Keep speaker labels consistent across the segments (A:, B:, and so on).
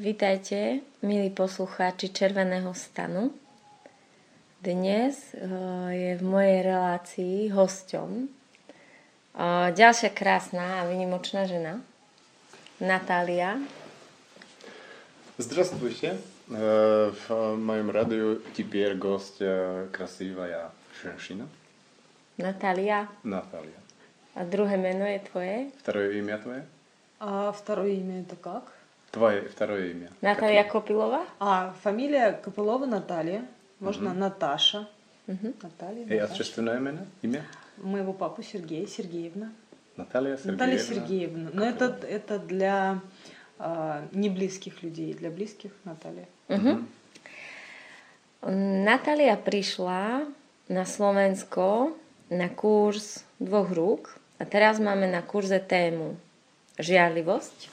A: Vítajte, milí poslucháči Červeného stanu. Dnes eh, je v mojej relácii hosťom eh, ďalšia krásna a vynimočná žena, Natália.
B: Здравствуйте. Э, В моем радио теперь гость э, красивая женщина
A: Natália.
B: Наталья.
A: A druhé meno je tvoje?
B: Второе имя твое?
C: А второе имя это как?
B: Твое второе имя.
A: Natália Kopilova?
C: А, фамилия Копылова Наталья. Можно Наташа.
A: Mhm.
C: Наталья.
B: И
C: Наташа.
B: отчественное имя? Имя?
C: Моего папу Сергея Сергеевна.
B: Наталья Сергеевна.
C: Наталья Сергеевна. Но это, это для а, не близких людей, для близких Наталья.
A: Mhm. Natália prišla na Slovensko na kurz dvoch rúk a teraz máme na kurze tému žiarlivosť.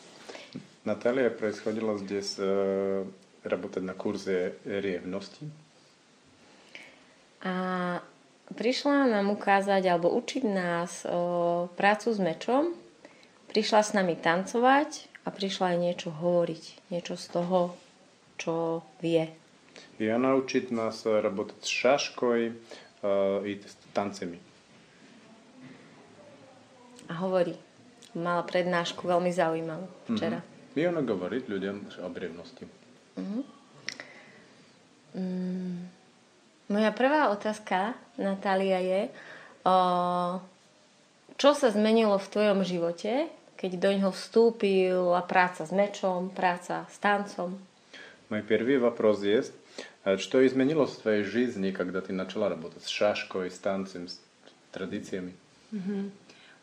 B: Наталья происходила здесь э, работать на курсе ревности.
A: A prišla nám ukázať alebo učiť nás o, prácu s mečom. Prišla s nami tancovať a prišla aj niečo hovoriť. Niečo z toho, čo vie.
B: И она учит нас э, работать с шашкой э, и с танцами.
A: A hovorí. Mala prednášku veľmi zaujímavú včera.
B: И она говорит людям об ревности.
A: Moja prvá otázka, Natália, je, o, čo sa zmenilo v tvojom živote, keď do ňoho vstúpila práca s mečom, práca s tancom?
B: Мой первый вопрос есть, э, что изменилось в твоей жизни, когда ты начала работать с шашкой, с танцем, с традициями?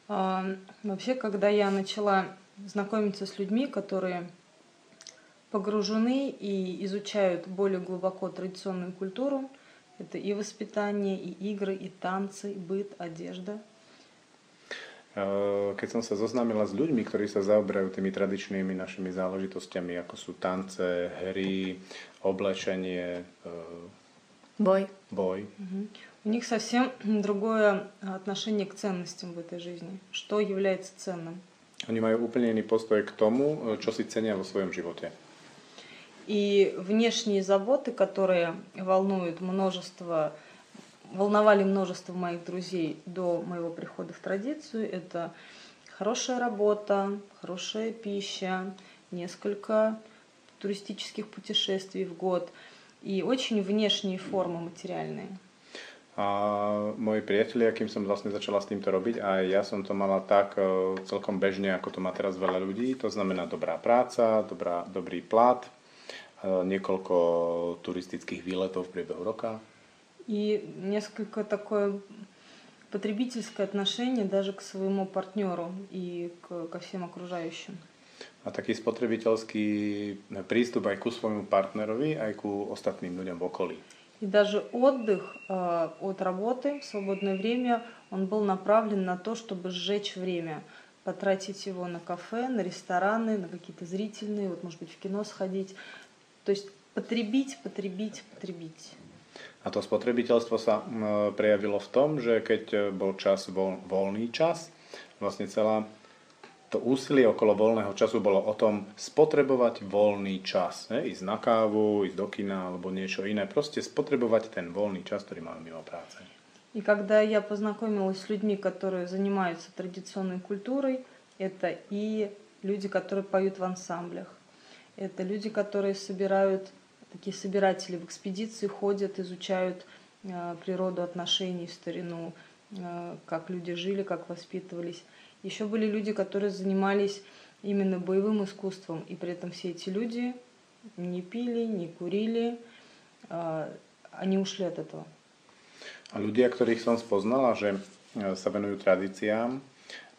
C: А, вообще, когда я начала знакомиться с людьми, которые погружены и изучают более глубоко традиционную культуру, это и воспитание, и игры, и танцы, и быт, одежда.
B: Eh, Keď som sa zoznámila s ľuďmi, ktorí sa zaoberajú tými tradičnými našimi záležitostiami, ako sú tance, hry, oblečenie, eh,
A: Boj.
B: boj,
C: У них совсем другое отношение к ценностям в этой жизни. Что является ценным?
B: Oni majú úplne iný postoj k tomu, eh, čo si cenia vo svojom.
C: И внешние заботы, которые волнуют множество, волновали множество моих друзей до моего прихода в традицию, это хорошая работа, хорошая пища, несколько туристических путешествий в год и очень внешние формы материальные.
B: A moji priatelia, kým som vlastne začala s týmto robiť, a ja som to mala tak eh, celkom bežne, ako to má teraz veľa ľudí. To znamená dobrá práca, dobrá, dobrý plat, eh, niekoľko turistických výletov v priebehu roka.
C: И несколько такое потребительское отношение даже к своему партнеру и к- ко всем окружающим.
B: A taký spotrebiteľský prístup aj ku svojmu partnerovi, aj ku ostatným ľuďom v okolí.
C: И даже отдых э, от работы в свободное время, он был направлен на то, чтобы сжечь время, потратить его на кафе, на рестораны, на какие-то зрительные, вот может быть в кино сходить. То есть потребить, потребить, потребить.
B: A to spotrebiteľstvo sa prejavilo v tom, že keď bol čas, voľ, voľný čas, vlastne celá to úsilie okolo voľného času bolo o tom spotrebovať voľný čas. Ne? Ísť na kávu, ísť do kina alebo niečo iné. Proste spotrebovať ten voľný čas, ktorý máme mimo práce.
C: И когда я познакомилась с людьми, которые занимаются традиционной культурой, это и люди, которые поют в ансамблях, это люди, которые собирают, такие собиратели в экспедиции, ходят, изучают э, природу отношений, старину, э, как люди жили, как воспитывались. Еще были люди, которые занимались именно боевым искусством, и при этом все эти люди не пили, не курили, э, они ушли от этого.
B: A ľudia, ktorých som spoznala, že e, sa venujú tradíciám,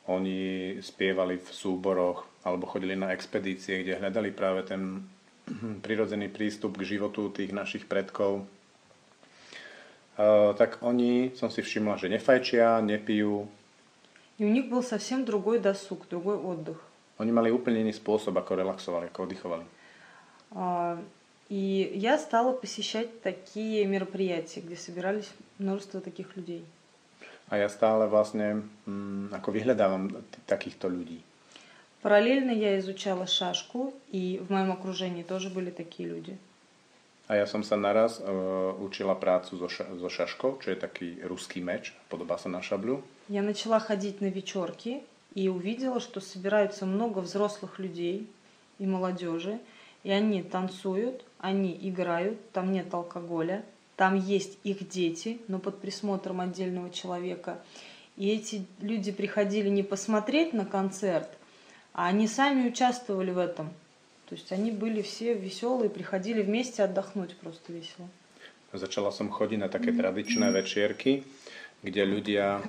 B: oni spievali v súboroch alebo chodili na expedície, kde hľadali práve ten prirodzený prístup k životu tých našich predkov. E, tak oni, som si všimla, že nefajčia, nepijú.
C: И у них был совсем другой досуг, другой отдых.
B: Oni mali úplne iný spôsob, ako relaxovali, ako oddychovali.
C: А, И я стала посещать такие мероприятия, где собирались множество таких людей.
B: A ja stále vlastne ako vyhľadávam takýchto ľudí.
C: Параллельно я изучала шашку, и в моем окружении тоже были такие люди.
B: A ja som sa naraz uh, so, ša- so šaškou, čo je taký ruský meč, podobá sa na šabľu.
C: Я начала ходить на вечерки и увидела, что собираются много взрослых людей и молодежи, и они танцуют, они играют, там нет алкоголя, там есть их дети, но под присмотром отдельного человека. И эти люди приходили не посмотреть на концерт, а они сами участвовали в этом. То есть они были все веселые, приходили вместе отдохнуть просто весело.
B: Začala som chodiť na také tradičné večierky, kde ľudia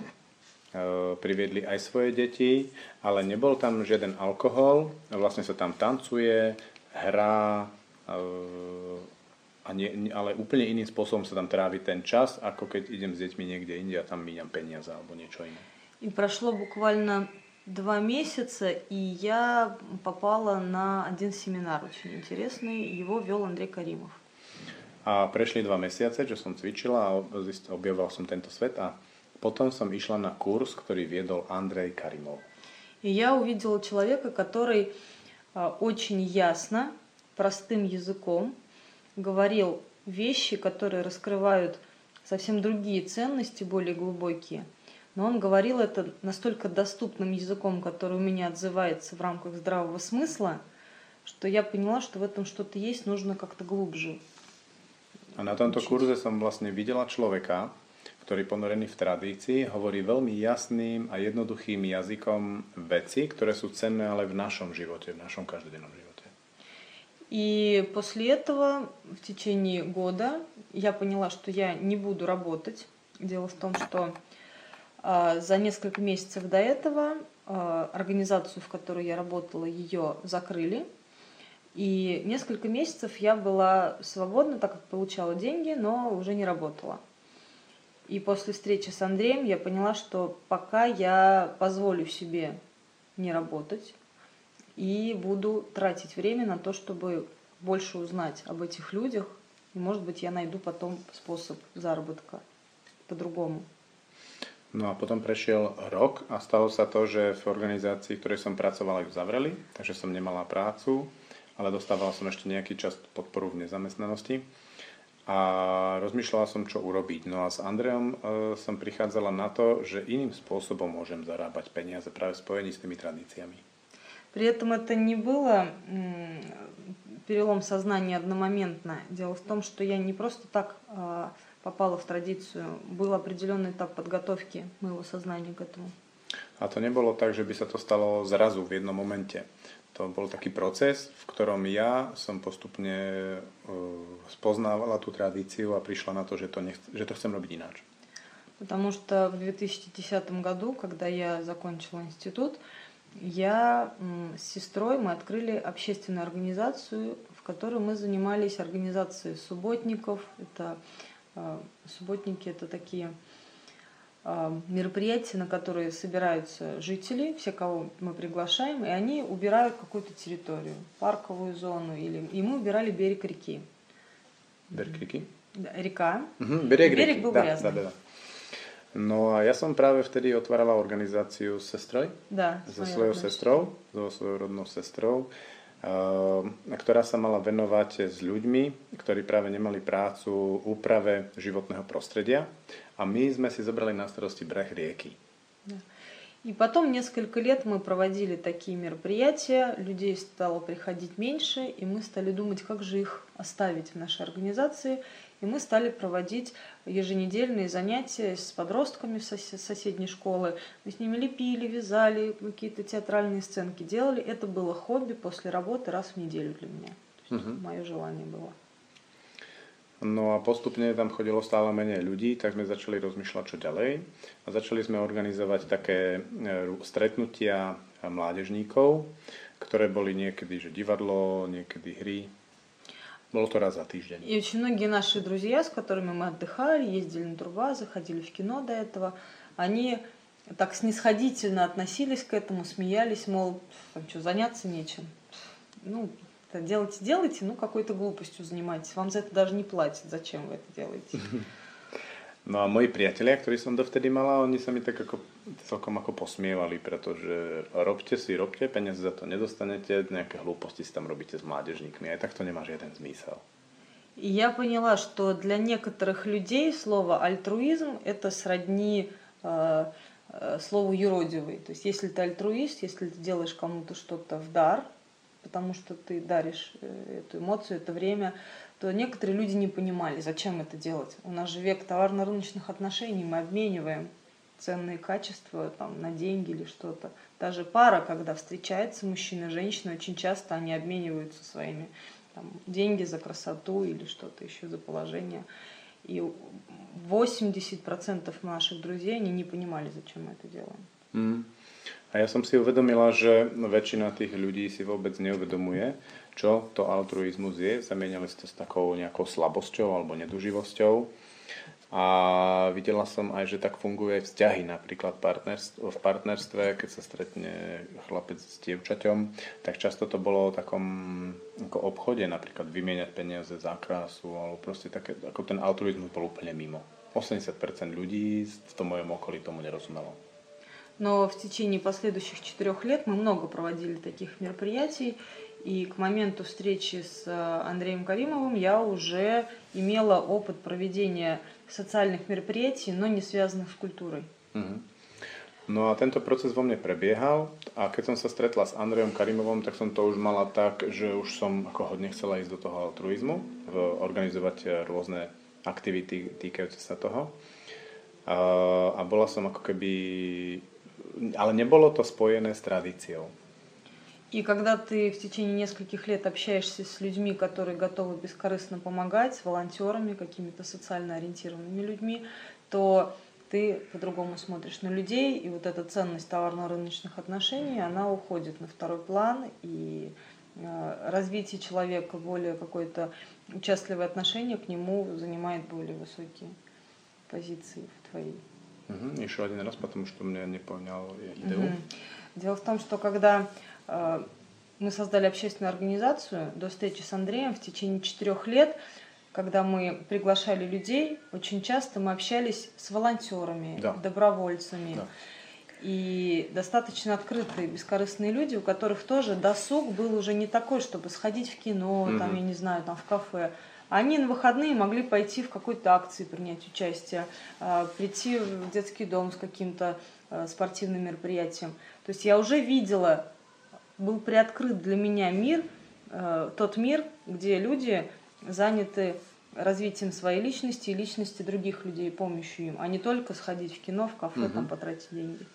B: e, priviedli aj svoje deti, ale nebol tam žiaden alkohol, vlastne sa tam tancuje, hrá, e, a nie, nie- ale úplne iným spôsobom sa tam trávi ten čas, ako keď idem s deťmi niekde inde a tam míňam peniaze alebo niečo iné.
C: И прошло буквально два месяца, и я попала на один семинар очень интересный. Его вел Андрей Каримов.
B: A prešli dva mesiace, čo som cvičila a objavoval som tento svet a potom som išla na kurz, ktorý viedol Andrej Karimov.
C: И я увидела человека, который а, очень ясно, простым языком говорил вещи, которые раскрывают совсем другие ценности, более глубокие. Но он говорил это настолько доступным языком, который у меня отзывается в рамках здравого смысла, что я поняла, что в этом что-то есть, нужно как-то глубже.
B: A na tomto kurze som vlastne videla človeka, ktorý ponorený v tradícii hovorí veľmi jasným a jednoduchým jazykom veci, ktoré sú cenné ale v našom živote, v našom každodennom živote.
C: И после этого в течение года я поняла, что я не буду работать. Дело в том, что а, за несколько месяцев до этого а, организацию, в которой я работала, ее закрыли. И несколько месяцев я была свободна, так как получала деньги, но уже не работала. И после встречи с Андреем я поняла, что пока я позволю себе не работать и буду тратить время на то, чтобы больше узнать об этих людях, и, может быть, я найду потом способ заработка по-другому.
B: No a potom prešiel rok a stalo sa to, že v organizácii, v ktorej som pracovala, ju zavreli, takže som nemala prácu, ale dostávala som ešte nejaký čas podporu v nezamestnanosti. A rozmýšľala som, čo urobiť. No a s Andreom e, som prichádzala na to, že iným spôsobom môžem zarábať peniaze práve v spojení s tými tradíciami.
C: При этом это не было м, перелом сознания одномоментно. Дело в том, что я не просто так а, попала в традицию. Был определенный этап подготовки моего сознания к этому.
B: A to nebolo tak, že by sa to stalo zrazu v jednom momente. To bol taký proces, v ktorom ja som postupne spoznávala tú tradíciu a prišla na to, že to, nech, že to chcem robiť ináč.
C: Потому что в 2010 году, когда я закончила институт, я с сестрой мы открыли общественную организацию, в которой мы занимались организацией субботников. Это субботники это такие э, мероприятия, на которые собираются жители, все, кого мы приглашаем, и они убирают какую-то территорию, парковую зону, или и мы убирали берег реки.
B: Berkriky?
C: Да, Река.
B: Mhm, bereg,
C: Bereg
B: rieky.
C: bol
B: Dá,
C: griazny.
B: dá, dá, dá. No a ja som práve vtedy otvárala organizáciu sestroj,
C: Да,
B: so
C: моей
B: svojou sestrou, so svojou rodnou sestrou, ktorá sa mala venovať s ľuďmi, ktorí práve nemali prácu úprave životného prostredia. A my sme si zobrali na starosti breh rieky.
C: Да. И потом несколько лет мы проводили такие мероприятия, людей стало приходить меньше, и мы стали думать, как же их оставить в нашей организации. И мы стали проводить еженедельные занятия с подростками сос- соседней школы. Мы с ними лепили, вязали, какие-то театральные сценки делали. Это было хобби после работы раз в неделю для меня. То есть
B: Мгм.
C: Мое желание было.
B: No a postupne tam chodilo stále menej ľudí, tak sme začali rozmýšľať, čo ďalej. A začali sme organizovať také e, stretnutia mládežníkov, ktoré boli niekedy že divadlo, niekedy hry. To raz za týždeň.
C: И очень многие наши друзья, с которыми мы отдыхали, ездили на турбазы, ходили в кино до этого, они так снисходительно относились к этому, смеялись, мол, там что, заняться нечем. Ну, делайте, делайте, ну, какой-то глупостью занимайтесь. Вам за это даже не платят. Зачем вы это делаете?
B: No a moji priatelia, ktorí som dovtedy mala, oni sa mi tak ako celkom ako posmievali, pretože robte si, robte, peniaze za to nedostanete, nejaké hlúposti si tam robíte s mládežníkmi, aj tak to nemá žiaden zmysel.
C: Я поняла, что для некоторых людей слово альтруизм это сродни э, э, слову юродивый. То есть если ты альтруист, если ты делаешь кому-то что-то в дар, потому что ты даришь э, эту эмоцию, это время, то некоторые люди не понимали, зачем это делать. У нас же век товарно-рыночных отношений, мы обмениваем ценные качества там, на деньги или что-то. Даже пара, когда встречается мужчина и женщина, очень часто они обмениваются своими там, деньги за красоту или что-то еще за положение. И 80% наших друзей, они не понимали, зачем мы это делаем.
B: Mm. A ja som si uvedomila, že väčšina tých ľudí si vôbec neuvedomuje, čo to altruizmus je. Zamieniali ste s takou nejakou slabosťou alebo neduživosťou. A videla som aj, že tak funguje aj vzťahy, napríklad partnerstvo, v partnerstve, keď sa stretne chlapec s dievčaťom, tak často to bolo o takom ako obchode, napríklad vymieňať peniaze za krásu, alebo proste také, ako ten altruizmus bol úplne mimo. 80% ľudí v tom mojom okolí tomu nerozumelo.
C: Но в течение последующих четырех лет мы много проводили таких мероприятий, и к моменту встречи с э, Андреем Каримовым я уже имела опыт проведения социальных мероприятий, но не связанных с культурой.
B: Mm-hmm. No a tento proces vo mne prebiehal a keď som sa stretla s Andrejom Karimovom, tak som to už mala tak, že už som ako hodne chcela ísť do toho altruizmu, organizovať eh, rôzne aktivity týkajúce sa toho. A, a bola som ako keby... Ale nebolo to spojené s tradíciou.
C: И когда ты в течение нескольких лет общаешься с людьми, которые готовы бескорыстно помогать, с волонтерами, какими-то социально ориентированными людьми, то ты по-другому смотришь на людей, и вот эта ценность товарно-рыночных отношений, она уходит на второй план, и э, развитие человека, более какое-то участливое отношение к нему занимает более высокие позиции в твоей.
B: Угу. Еще один раз, потому что меня не понял идею. Угу.
C: Дело в том, что когда мы создали общественную организацию до встречи с Андреем в течение четырех лет, когда мы приглашали людей, очень часто мы общались с волонтерами, да. добровольцами. Да. И достаточно открытые, бескорыстные люди, у которых тоже досуг был уже не такой, чтобы сходить в кино, угу. там, я не знаю, там, в кафе. Они на выходные могли пойти в какой-то акции принять участие, э, прийти в детский дом с каким-то э, спортивным мероприятием. То есть я уже видела был приоткрыт для меня мир, э, тот мир, где люди заняты развитием своей личности и личности других людей, помощью им, а не только сходить в кино, в кафе, mm-hmm. там потратить деньги.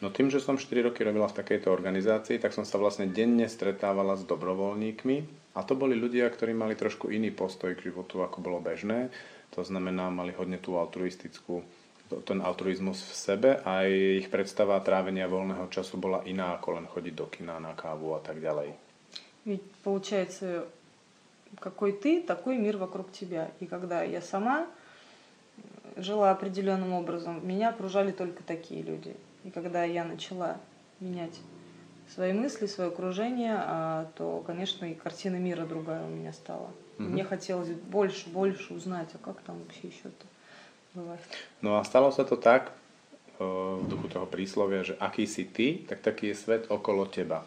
B: No tým, že som 4 roky robila v takejto organizácii, tak som sa vlastne denne stretávala s dobrovoľníkmi a to boli ľudia, ktorí mali trošku iný postoj k životu, ako bolo bežné. To znamená, mali hodne tú altruistickú ten altruizmus v sebe a ich predstava trávenia voľného času bola iná ako len chodiť do kina na kávu a tak ďalej.
C: Ведь получается, какой ты, такой мир вокруг тебя. И когда я сама жила определенным образом, меня окружали только такие люди. И когда я начала менять свои мысли, свое окружение, а, то, конечно, и картина мира другая у меня стала. Mm-hmm. Мне хотелось больше, больше узнать, а как там вообще еще-то.
B: No a stalo sa to tak, v duchu toho príslovia, že aký si ty, tak taký je svet okolo teba.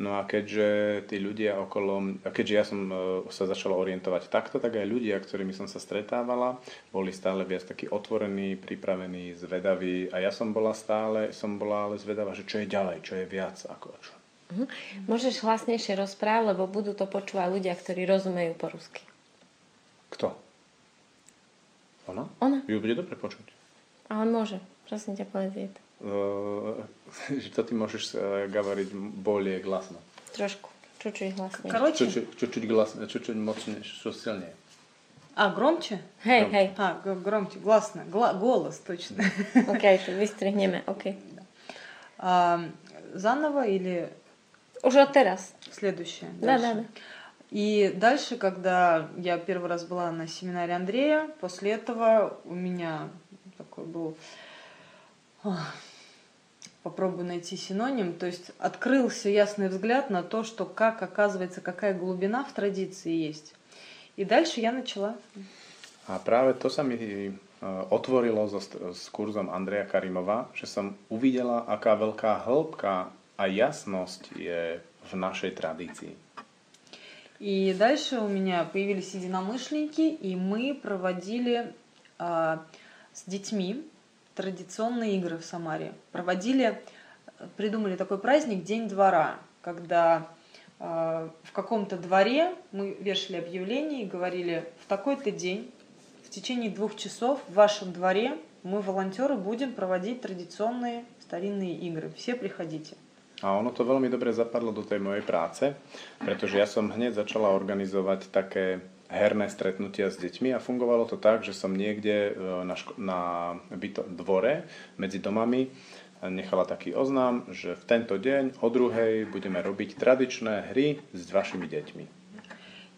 B: No a keďže tí ľudia okolo, keďže ja som sa začala orientovať takto, tak aj ľudia, ktorými som sa stretávala, boli stále viac takí otvorení, pripravení, zvedaví a ja som bola stále, som bola ale zvedavá, že čo je ďalej, čo je viac ako čo.
A: Mhm. Môžeš hlasnejšie rozprávať, lebo budú to počúvať ľudia, ktorí rozumejú po rusky.
B: Kto? Ona?
A: Ona.
B: Ju bude dobre počuť.
A: A on môže. Prosím ťa, povedz je to.
B: Uh, že to ty môžeš uh, govoriť более glasno.
A: Trošku. Čučuť hlasnejšie.
C: Короче?
B: Čučuť, čučuť glasne, čučuť mocnejšie, čo silnее.
C: А, громче?
A: Hej, hej.
C: А, громче, гласно. Гла- голос, точно.
A: Окей, okay, выстригнeme, окей. Okay.
C: А, заново или...
A: Уже от teraz.
C: Следующее.
A: Да, да, да.
C: И дальше, когда я первый раз была на семинаре Андрея, после этого у меня такой был... Попробую найти синоним. То есть открылся ясный взгляд на то, что как оказывается, какая глубина в традиции есть. И дальше я начала.
B: A práve to sa mi otvorilo so, s kurzom Andreja Karimova, že som uvidela, aká veľká hĺbka a jasnosť je в нашей традиции.
C: И дальше у меня появились единомышленники, и мы проводили э, с детьми традиционные игры в Самаре. Проводили, придумали такой праздник День двора, когда э, в каком-то дворе мы вешали объявление и говорили, в такой-то день, в течение двух часов в вашем дворе мы, волонтеры, будем проводить традиционные старинные игры. Все приходите.
B: A ono to veľmi dobre zapadlo do tej mojej práce, pretože ja som hneď začala organizovať také herné stretnutia s deťmi a fungovalo to tak, že som niekde na, ško- na byto- dvore medzi domami nechala taký oznám, že v tento deň o druhej budeme robiť tradičné hry s vašimi deťmi.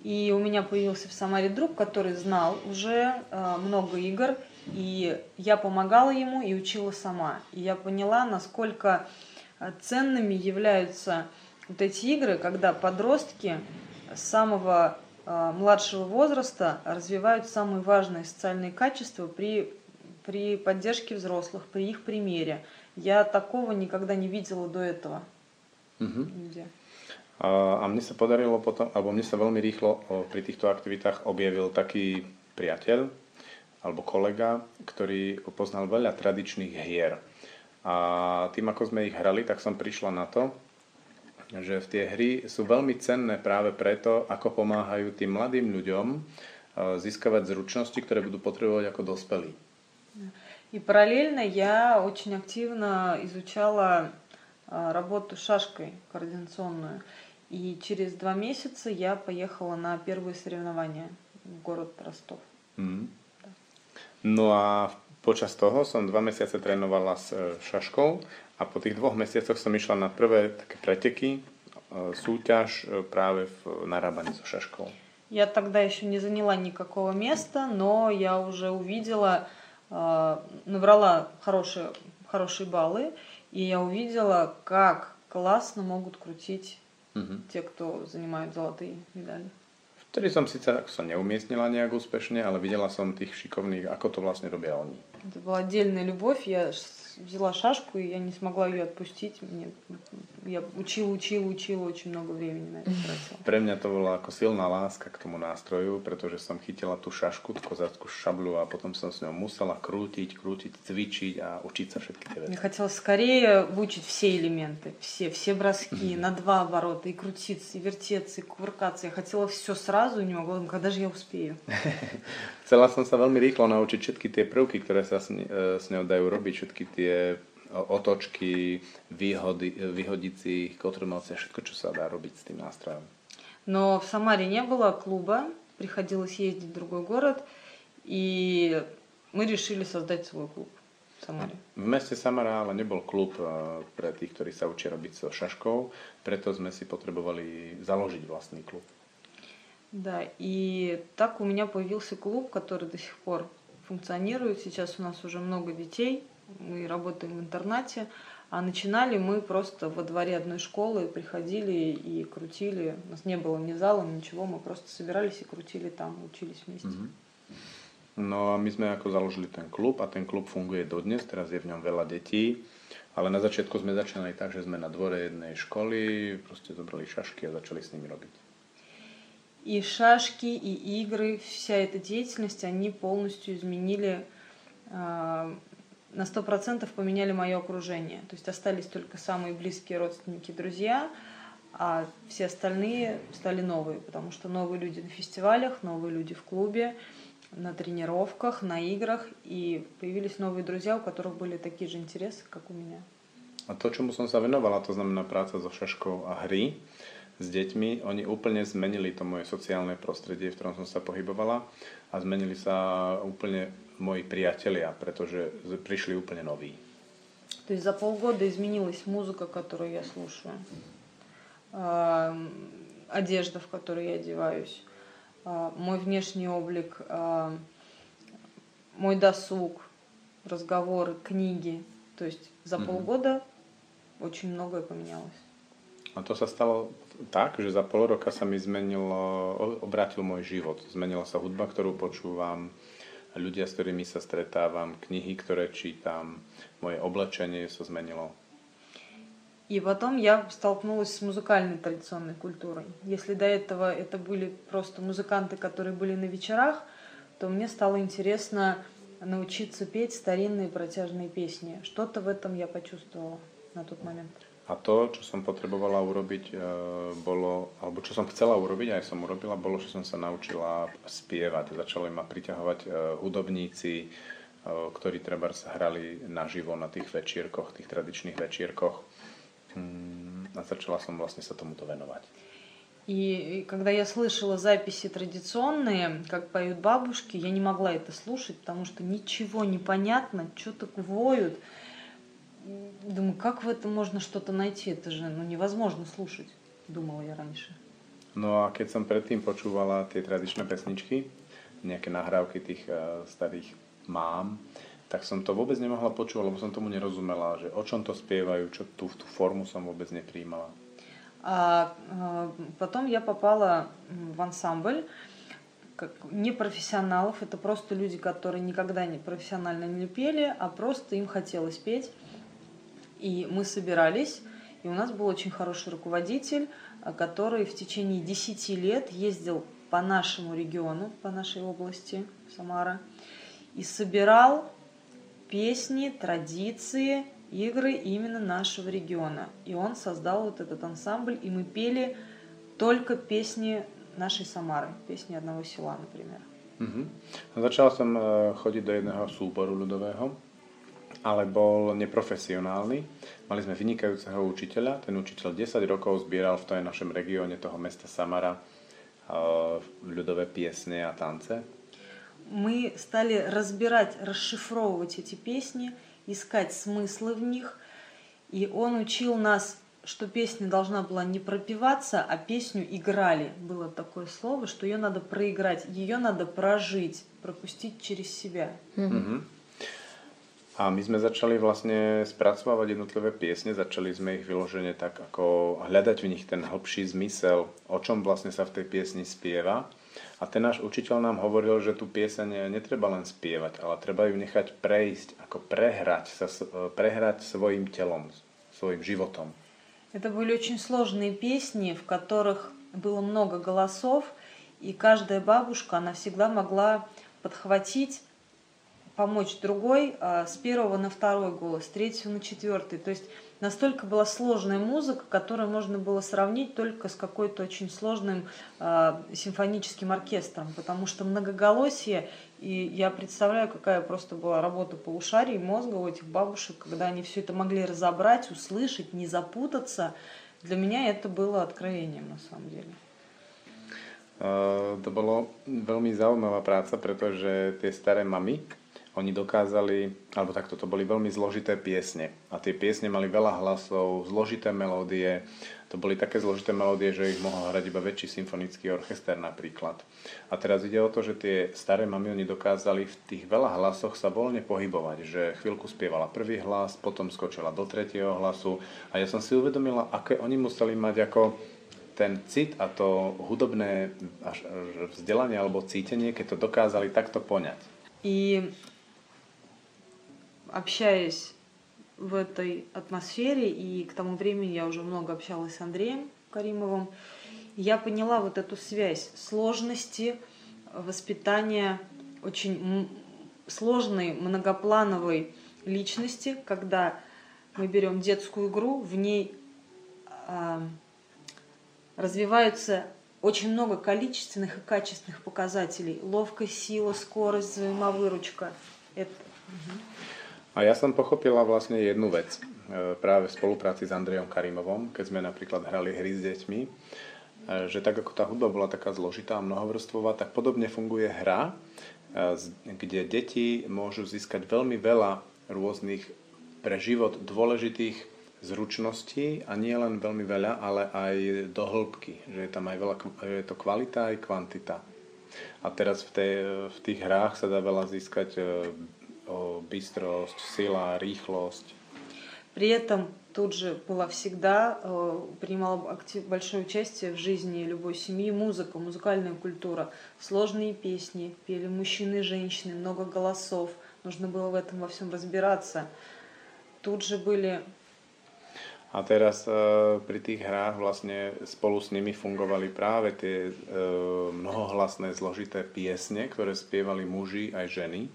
C: И у меня появился в Самаре друг, который знал уже э, много игр, и я помогала ему и учила сама. И я поняла, насколько ценными являются вот эти игры, когда подростки с самого э, младшего возраста развивают самые важные социальные качества при, при поддержке взрослых, при их примере. Я такого никогда не видела до этого.
B: Mm-hmm. Nigde. A, mne sa podarilo potom, alebo mne sa veľmi rýchlo pri týchto aktivitách objavil taký priateľ alebo kolega, ktorý poznal veľa tradičných hier. A tým, ako sme ich hrali, tak som prišla na to, že v tie hry sú veľmi cenné práve preto, ako pomáhajú tým mladým ľuďom e, získavať zručnosti, ktoré budú potrebovať ako dospelí.
C: И параллельно я очень активно изучала работу шашкой координационную. И через два месяца я поехала на первые соревнования в город Ростов. Mm.
B: Да. Ну а Počas toho som dva mesiace trénovala s e, šaškou a po tých dvoch mesiacoch som išla na prvé také preteky, e, súťaž e, práve в нарабании со шашкой.
C: Я тогда еще не заняла никакого места, но я уже увидела, набрала хорошие, хорошие баллы, и я увидела, как классно могут крутить угу. те, кто занимают золотые медали.
B: Vtedy som síce sa neumiestnila nejak úspešne, ale videla som tých šikovných, ako to vlastne robia oni.
C: Это была отдельная любовь. Я взяла шашку, и я не смогла ее отпустить. Мне, я учила, учила, учила, очень много времени на это тратила.
B: Pre mňa to bola ako silná láska k tomu nástroju, pretože som chytila tú šašku, tú kozáckú šablu a potom som s ňou musela krútiť, krútiť, cvičiť a učiť sa všetky tie veci.
C: Я хотела скорее выучить все элементы, все, все броски на два оборота, и крутиться, и вертеться, и кувыркаться. Я хотела все сразу, не могла, когда же я успею.
B: Chcela som sa veľmi rýchlo naučiť všetky tie prvky, ktoré sa s, s ňou dajú robiť, všetky tie otočky, výhody, vyhodici, kotrmelci a všetko, čo sa dá robiť s tým nástrojom.
C: Но в Самаре не было клуба, приходилось ездить в другой город, и мы решили создать свой клуб в Самаре.
B: V meste Samara ale nebol klub pre tých, ktorí sa učia robiť so šaškou, preto sme si potrebovali založiť vlastný klub.
C: Да, и так у меня появился клуб, который до сих пор функционирует. Сейчас у нас уже много детей, мы работаем в интернате, а начинали мы просто во дворе одной школы, приходили и крутили. У нас не было ни зала, ничего, мы просто собирались и крутили там, учились вместе. Mm-hmm.
B: No a my sme ako založili ten klub a ten klub funguje dodnes, teraz je v ňom veľa detí, ale na začiatku sme začínali tak, že sme na dvore jednej školy proste zobrali šašky a začali s nimi robiť.
C: И шашки, и игры, вся эта деятельность, они полностью изменили э, на сто процентов поменяли мое окружение. То есть остались только самые близкие родственники, друзья, а все остальные стали новые, потому что новые люди на фестивалях, новые люди в клубе, на тренировках, на играх, и появились новые друзья, у которых были такие же интересы, как у меня.
B: A to, čomu som sa venovala, to znamená práca so šaškou a hry s deťmi, oni úplne zmenili to moje sociálne prostredie, v ktorom som sa pohybovala a zmenili sa úplne мои приятеля, protože пришли úplne noví.
C: То есть за полгода изменилась музыка, которую я слушаю, одежда, в которой я одеваюсь, мой внешний облик, мой досуг, разговоры, книги. То есть за mm-hmm. полгода очень многое поменялось.
B: A to sa stalo tak, že za pol roka sa mi zmenilo, obrátil môj život. Zmenila sa hudba, ktorú počúvam, ľudia, s ktorými sa stretávam, knihy, ktoré čítam, moje oblečenie sa zmenilo.
C: И потом я столкнулась с музыкальной традиционной культурой. Если до этого это были просто музыканты, которые были на вечерах, то мне стало интересно научиться петь старинные протяжные песни. Что-то в этом я почувствовала на тот момент.
B: A to, čo som potrebovala urobiť, bolo, alebo čo som chcela urobiť, aj som urobila, bolo, že som sa naučila spievať. Začali ma priťahovať hudobníci, ktorí treba sa hrali naživo na tých večierkoch, tých tradičných večierkoch. A začala som vlastne sa tomuto venovať.
C: И когда я слышала записи традиционные, как поют бабушки, я не могла это слушать, потому что ничего не понятно, что-то воют. Думаю, как в этом можно что-то найти? Это же ну, невозможно слушать, думала я раньше.
B: No a keď som predtým počúvala tie tradičné pesničky, nejaké nahrávky tých uh, starých mám, tak som to vôbec nemohla počúvať, lebo som tomu nerozumela, že o čom to spievajú, čo tú, tú formu som vôbec nepríjmala.
C: А, а потом я попала в ансамбль как непрофессионалов. Это просто люди, которые никогда не профессионально не пели, а просто им хотелось петь. И мы собирались, и у нас был очень хороший руководитель, который в течение 10 лет ездил по нашему региону, по нашей области, Самара, и собирал песни, традиции игры именно нашего региона. И он создал вот этот ансамбль, и мы пели только песни нашej Samary, piesni jedného sela, napríklad.
B: Uh-huh. Začal som uh, chodiť do jedného súboru ľudového, ale bol neprofesionálny. Mali sme vynikajúceho učiteľa. Ten učiteľ 10 rokov zbieral v tom našom regióne toho mesta Samara uh, ľudové piesne a tance.
C: Мы стали разбирать, расшифровывать эти песни – искать смыслы в них. И он учил нас, что песня должна была не пропеваться, а песню играли. Было такое слово, что ее надо проиграть, ее надо прожить, пропустить через себя.
B: Mm-hmm. A my sme začali vlastne spracovávať jednotlivé piesne, začali sme ich vyložene tak ako hľadať v nich ten hĺbší zmysel, o čom vlastne sa v tej piesni spieva. A ten náš učiteľ nám hovoril, že tú pieseň netreba len spievať, ale treba ju nechať prejsť, ako prehrať, sa, prehrať svojim телом, своим životom.
C: Это были очень сложные песни, в которых было много голосов, и каждая бабушка, она всегда могла подхватить, помочь другой а, с первого на второй голос, с третьего на четвертый. То есть настолько была сложная музыка, которую можно было сравнить только с какой-то очень сложным э, симфоническим оркестром, потому что многоголосие, и я представляю, какая просто была работа полушарий мозга у этих бабушек, когда они все это могли разобрать, услышать, не запутаться. Для меня это было откровением на самом деле.
B: To bolo veľmi zaujímavá práca, pretože tie staré mamy, oni dokázali, alebo takto, to boli veľmi zložité piesne. A tie piesne mali veľa hlasov, zložité melódie. To boli také zložité melódie, že ich mohol hrať iba väčší symfonický orchester napríklad. A teraz ide o to, že tie staré mami oni dokázali v tých veľa hlasoch sa voľne pohybovať. Že chvíľku spievala prvý hlas, potom skočila do tretieho hlasu. A ja som si uvedomila, aké oni museli mať ako ten cit a to hudobné vzdelanie alebo cítenie, keď to dokázali takto poňať.
C: I общаясь в этой атмосфере, и к тому времени я уже много общалась с Андреем Каримовым, я поняла вот эту связь сложности воспитания очень сложной многоплановой личности, когда мы берем детскую игру, в ней э, развиваются очень много количественных и качественных показателей. Ловкость, сила, скорость, взаимовыручка. Это, угу.
B: A ja som pochopila vlastne jednu vec e, práve v spolupráci s Andrejom Karimovom, keď sme napríklad hrali hry s deťmi, e, že tak ako tá hudba bola taká zložitá a mnohovrstvová, tak podobne funguje hra, e, kde deti môžu získať veľmi veľa rôznych pre život dôležitých zručností a nie len veľmi veľa, ale aj do hĺbky, že je tam aj veľa, že je to kvalita aj kvantita. A teraz v, tej, v tých hrách sa dá veľa získať bystrosť, sila, rýchlosť.
C: При этом тут же была всегда, э, принимала актив, большое участие в жизни любой семьи музыка, музыкальная культура, сложные песни, пели мужчины и женщины, много голосов, нужно было в этом во всем разбираться. Тут же были
B: a teraz e, pri tých hrách vlastne spolu s nimi fungovali práve tie e, mnohohlasné zložité piesne, ktoré spievali muži aj ženy.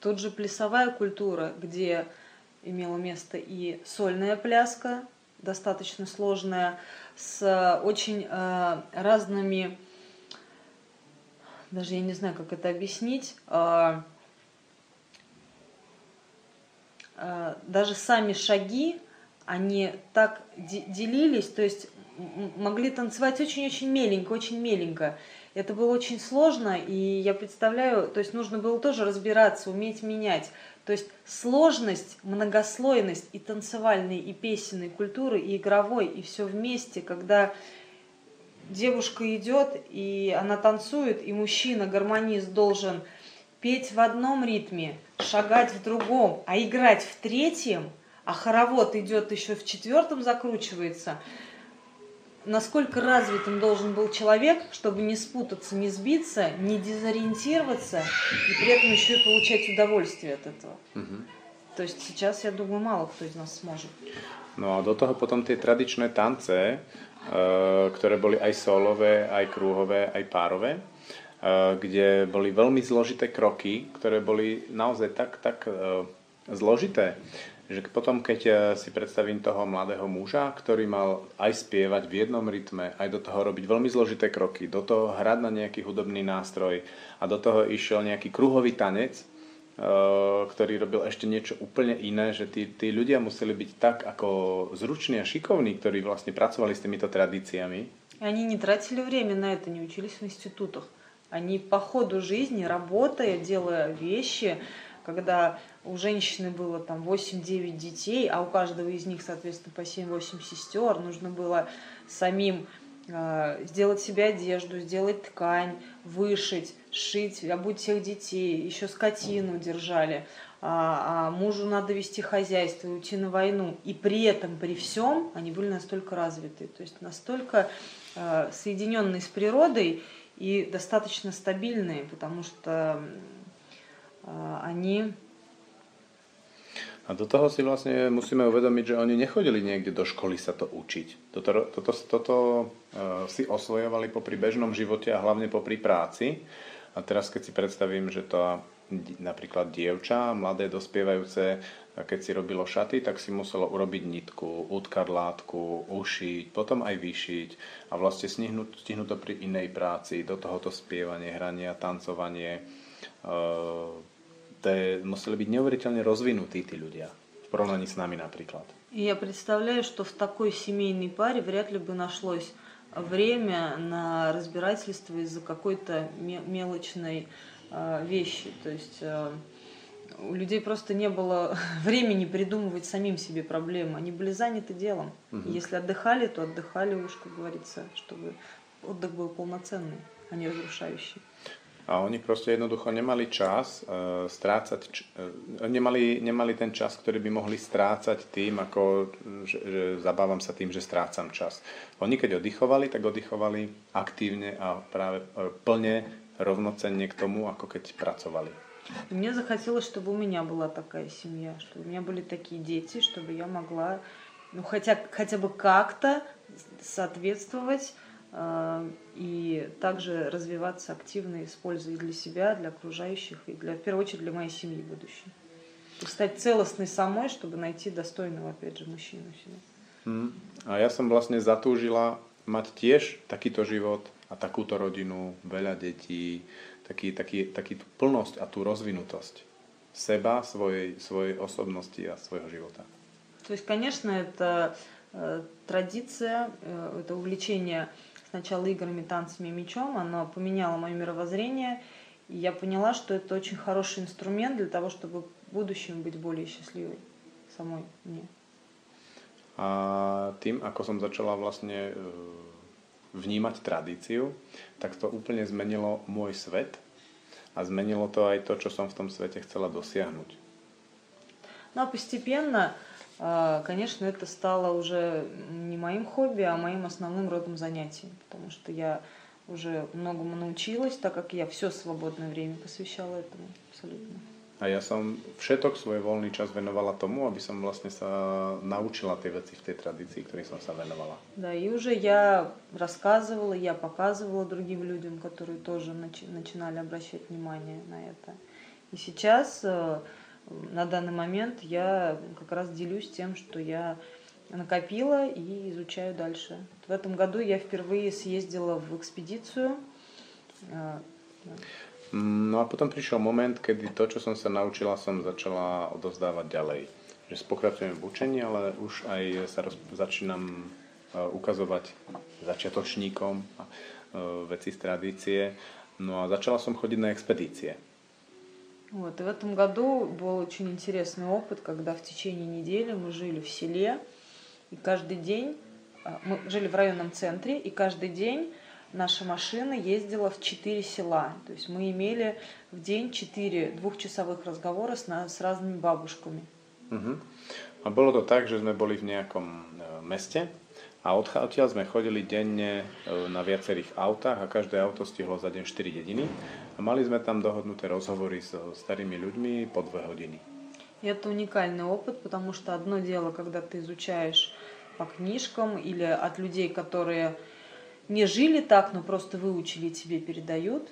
C: Тут же плясовая культура, где имела место и сольная пляска, достаточно сложная, с очень э, разными, даже я не знаю, как это объяснить, э, э, даже сами шаги они так делились, то есть могли танцевать очень-очень меленько, очень меленько. Это было очень сложно, и я представляю, то есть нужно было тоже разбираться, уметь менять. То есть сложность, многослойность и танцевальной, и песенной культуры, и игровой, и все вместе, когда девушка идет, и она танцует, и мужчина, гармонист, должен петь в одном ритме, шагать в другом, а играть в третьем – а хоровод идет еще в четвертом закручивается, насколько развитым должен был человек, чтобы не спутаться, не сбиться, не дезориентироваться и при этом еще и получать удовольствие от этого. Угу. То есть сейчас, я думаю, мало кто из нас сможет.
B: No a do toho potom tie tradičné tance, ktoré boli aj solové, aj krúhové, aj párové, kde boli veľmi zložité kroky, ktoré boli naozaj tak, tak zložité, že potom, keď eh, si predstavím toho mladého muža, ktorý mal aj spievať v jednom rytme, aj do toho robiť veľmi zložité kroky, do toho hrať na nejaký hudobný nástroj a do toho išiel nejaký kruhový tanec, eh, ktorý robil ešte niečo úplne iné, že tí, tí ľudia museli byť tak ako zruční a šikovní, ktorí vlastne pracovali s týmito tradíciami.
C: Они не тратили время на это, не учились в институтах. Они по ходу жизни, работая, делая вещи, когда у женщины было там 8-9 детей, а у каждого из них, соответственно, по 7-8 сестер, нужно было самим э, сделать себе одежду, сделать ткань, вышить, шить, обуть всех детей, еще скотину держали, а, а мужу надо вести хозяйство, уйти на войну. И при этом, при всем, они были настолько развиты, то есть настолько э, соединенные с природой и достаточно стабильные, потому что они
B: a do toho si vlastne musíme uvedomiť, že oni nechodili niekde do školy sa to učiť. Toto, toto, toto uh, si osvojovali popri bežnom živote a hlavne popri práci. A teraz keď si predstavím, že to napríklad dievča, mladé dospievajúce, keď si robilo šaty, tak si muselo urobiť nitku, utkať látku, ušiť, potom aj vyšiť a vlastne stihnúť, stihnúť to pri inej práci, do tohoto spievanie, hranie, tancovanie, uh, to museli byť neuveriteľne rozvinutí tí ľudia v porovnaní s nami например.
C: Я представляю, что в такой семейной паре вряд ли бы нашлось время на разбирательство из-за какой-то мелочной э, вещи. То есть э, у людей просто не было времени придумывать самим себе проблемы. Они были заняты делом. Угу. Если отдыхали, то отдыхали уж, как говорится, чтобы отдых был полноценный, а не разрушающий.
B: A oni proste jednoducho nemali čas uh, strácať, uh, nemali, nemali ten čas, ktorý by mohli strácať tým, ako že, že zabávam sa tým, že strácam čas. Oni keď oddychovali, tak oddychovali aktívne a práve uh, plne rovnocenne k tomu, ako keď pracovali.
C: Мне захотелось, чтобы у меня была такая семья, чтобы у меня были такие дети, чтобы я могла, ну хотя, хотя бы как-то соответствовать Э, и также развиваться активно, используя для себя, для окружающих и для, в первую очередь для моей семьи будущей. И стать целостной самой, чтобы найти достойного, опять же, мужчину себе.
B: Mm. A ja som vlastne zatúžila mať tiež takýto život a takúto rodinu, veľa detí, taký, taký, taký tú plnosť a tú rozvinutosť seba, svojej, svojej osobnosti a svojho života.
C: То есть, конечно, это э, традиция, э, это увлечение сначала играми, танцами, мечом, оно поменяло мое мировоззрение, и я поняла, что это очень хороший инструмент для того, чтобы в будущем быть более счастливой самой мне.
B: A tým, ako som začala vlastne vnímať tradíciu, tak to úplne zmenilo môj svet a zmenilo to aj to, čo som v tom svete chcela dosiahnuť.
C: No a а, конечно, это стало уже не моим хобби, а моим основным родом занятий, потому что я уже многому научилась, так как я все свободное время посвящала этому абсолютно.
B: A ja som všetok svoj voľný čas venovala tomu, aby som vlastne sa naučila tie veci v tej tradícii, ktorým som sa venovala.
C: Да, и уже я рассказывала, я показывала другим людям, которые тоже начи- начинали обращать внимание на это. И сейчас, э, на данный момент, я как раз делюсь тем, что я накопила и изучаю дальше. В этом году я впервые съездила в экспедицию. э, да.
B: No a potom prišiel moment, kedy to, čo som sa naučila, som začala odovzdávať ďalej. Že pokračujem v učení, ale už aj sa roz, začínam uh, ukazovať začiatočníkom uh, veci z tradície. No a začala som chodiť na expedície.
C: Вот, и в этом году был очень интересный опыт, когда в течение недели мы жили в селе, и каждый день, а, мы жили в районном центре, и каждый день наша машина ездила в четыре села. То есть мы имели в день четыре двухчасовых разговора с, с разными бабушками.
B: A bolo to tak, že sme boli v nejakom uh, meste a odcha- odtiaľ sme chodili denne na viacerých autách a každé auto stihlo za deň 4 dediny a mali sme tam dohodnuté rozhovory so starými ľuďmi po dve hodiny.
C: И это уникальный опыт, потому что одно дело, когда ты изучаешь по книжкам или от людей, которые не жили так, но просто выучили и тебе передают.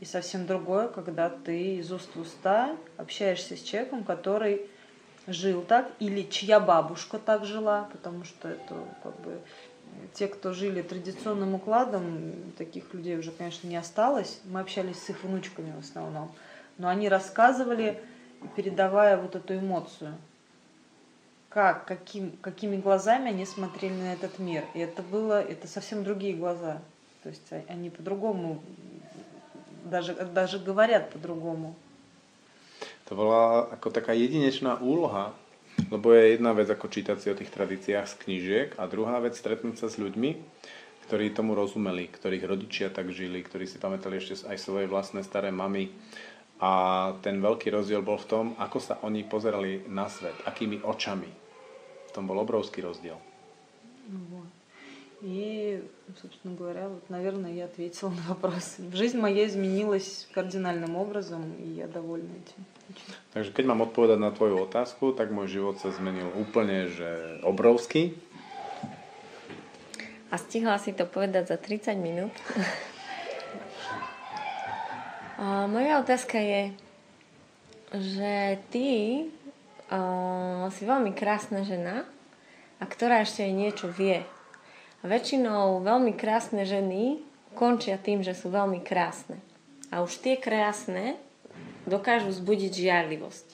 C: И совсем другое, когда ты из уст в уста общаешься с человеком, который жил так, или чья бабушка так жила, потому что это как бы те, кто жили традиционным укладом, таких людей уже, конечно, не осталось. Мы общались с их внучками в основном. Но они рассказывали, передавая вот эту эмоцию. Как, каким, какими глазами они смотрели на этот мир. И это было, это совсем другие глаза. То есть а- они по-другому, даже, даже говорят по-другому.
B: To bola ako taká jedinečná úloha, Lebo je jedna vec ako čítať si o tých tradíciách z knížiek a druhá vec stretnúť sa s ľuďmi, ktorí tomu rozumeli, ktorých rodičia tak žili, ktorí si pamätali ešte aj svoje vlastné staré mamy. A ten veľký rozdiel bol v tom, ako sa oni pozerali na svet, akými očami. V tom bol obrovský rozdiel.
C: Mm-hmm. И, собственно говоря, вот, наверное, я ответила на вопрос. Жизнь моя изменилась кардинальным образом, и я довольна этим. Очень.
B: Takže keď mám odpovedať na tvoju otázku, tak môj život sa zmenil úplne, že obrovský.
A: A stihla si to povedať za 30 minút. A moja otázka je, že ty uh, si veľmi krásna žena, a ktorá ešte aj niečo vie. A väčšinou veľmi krásne ženy končia tým, že sú veľmi krásne. A už tie krásne dokážu zbudiť žiarlivosť.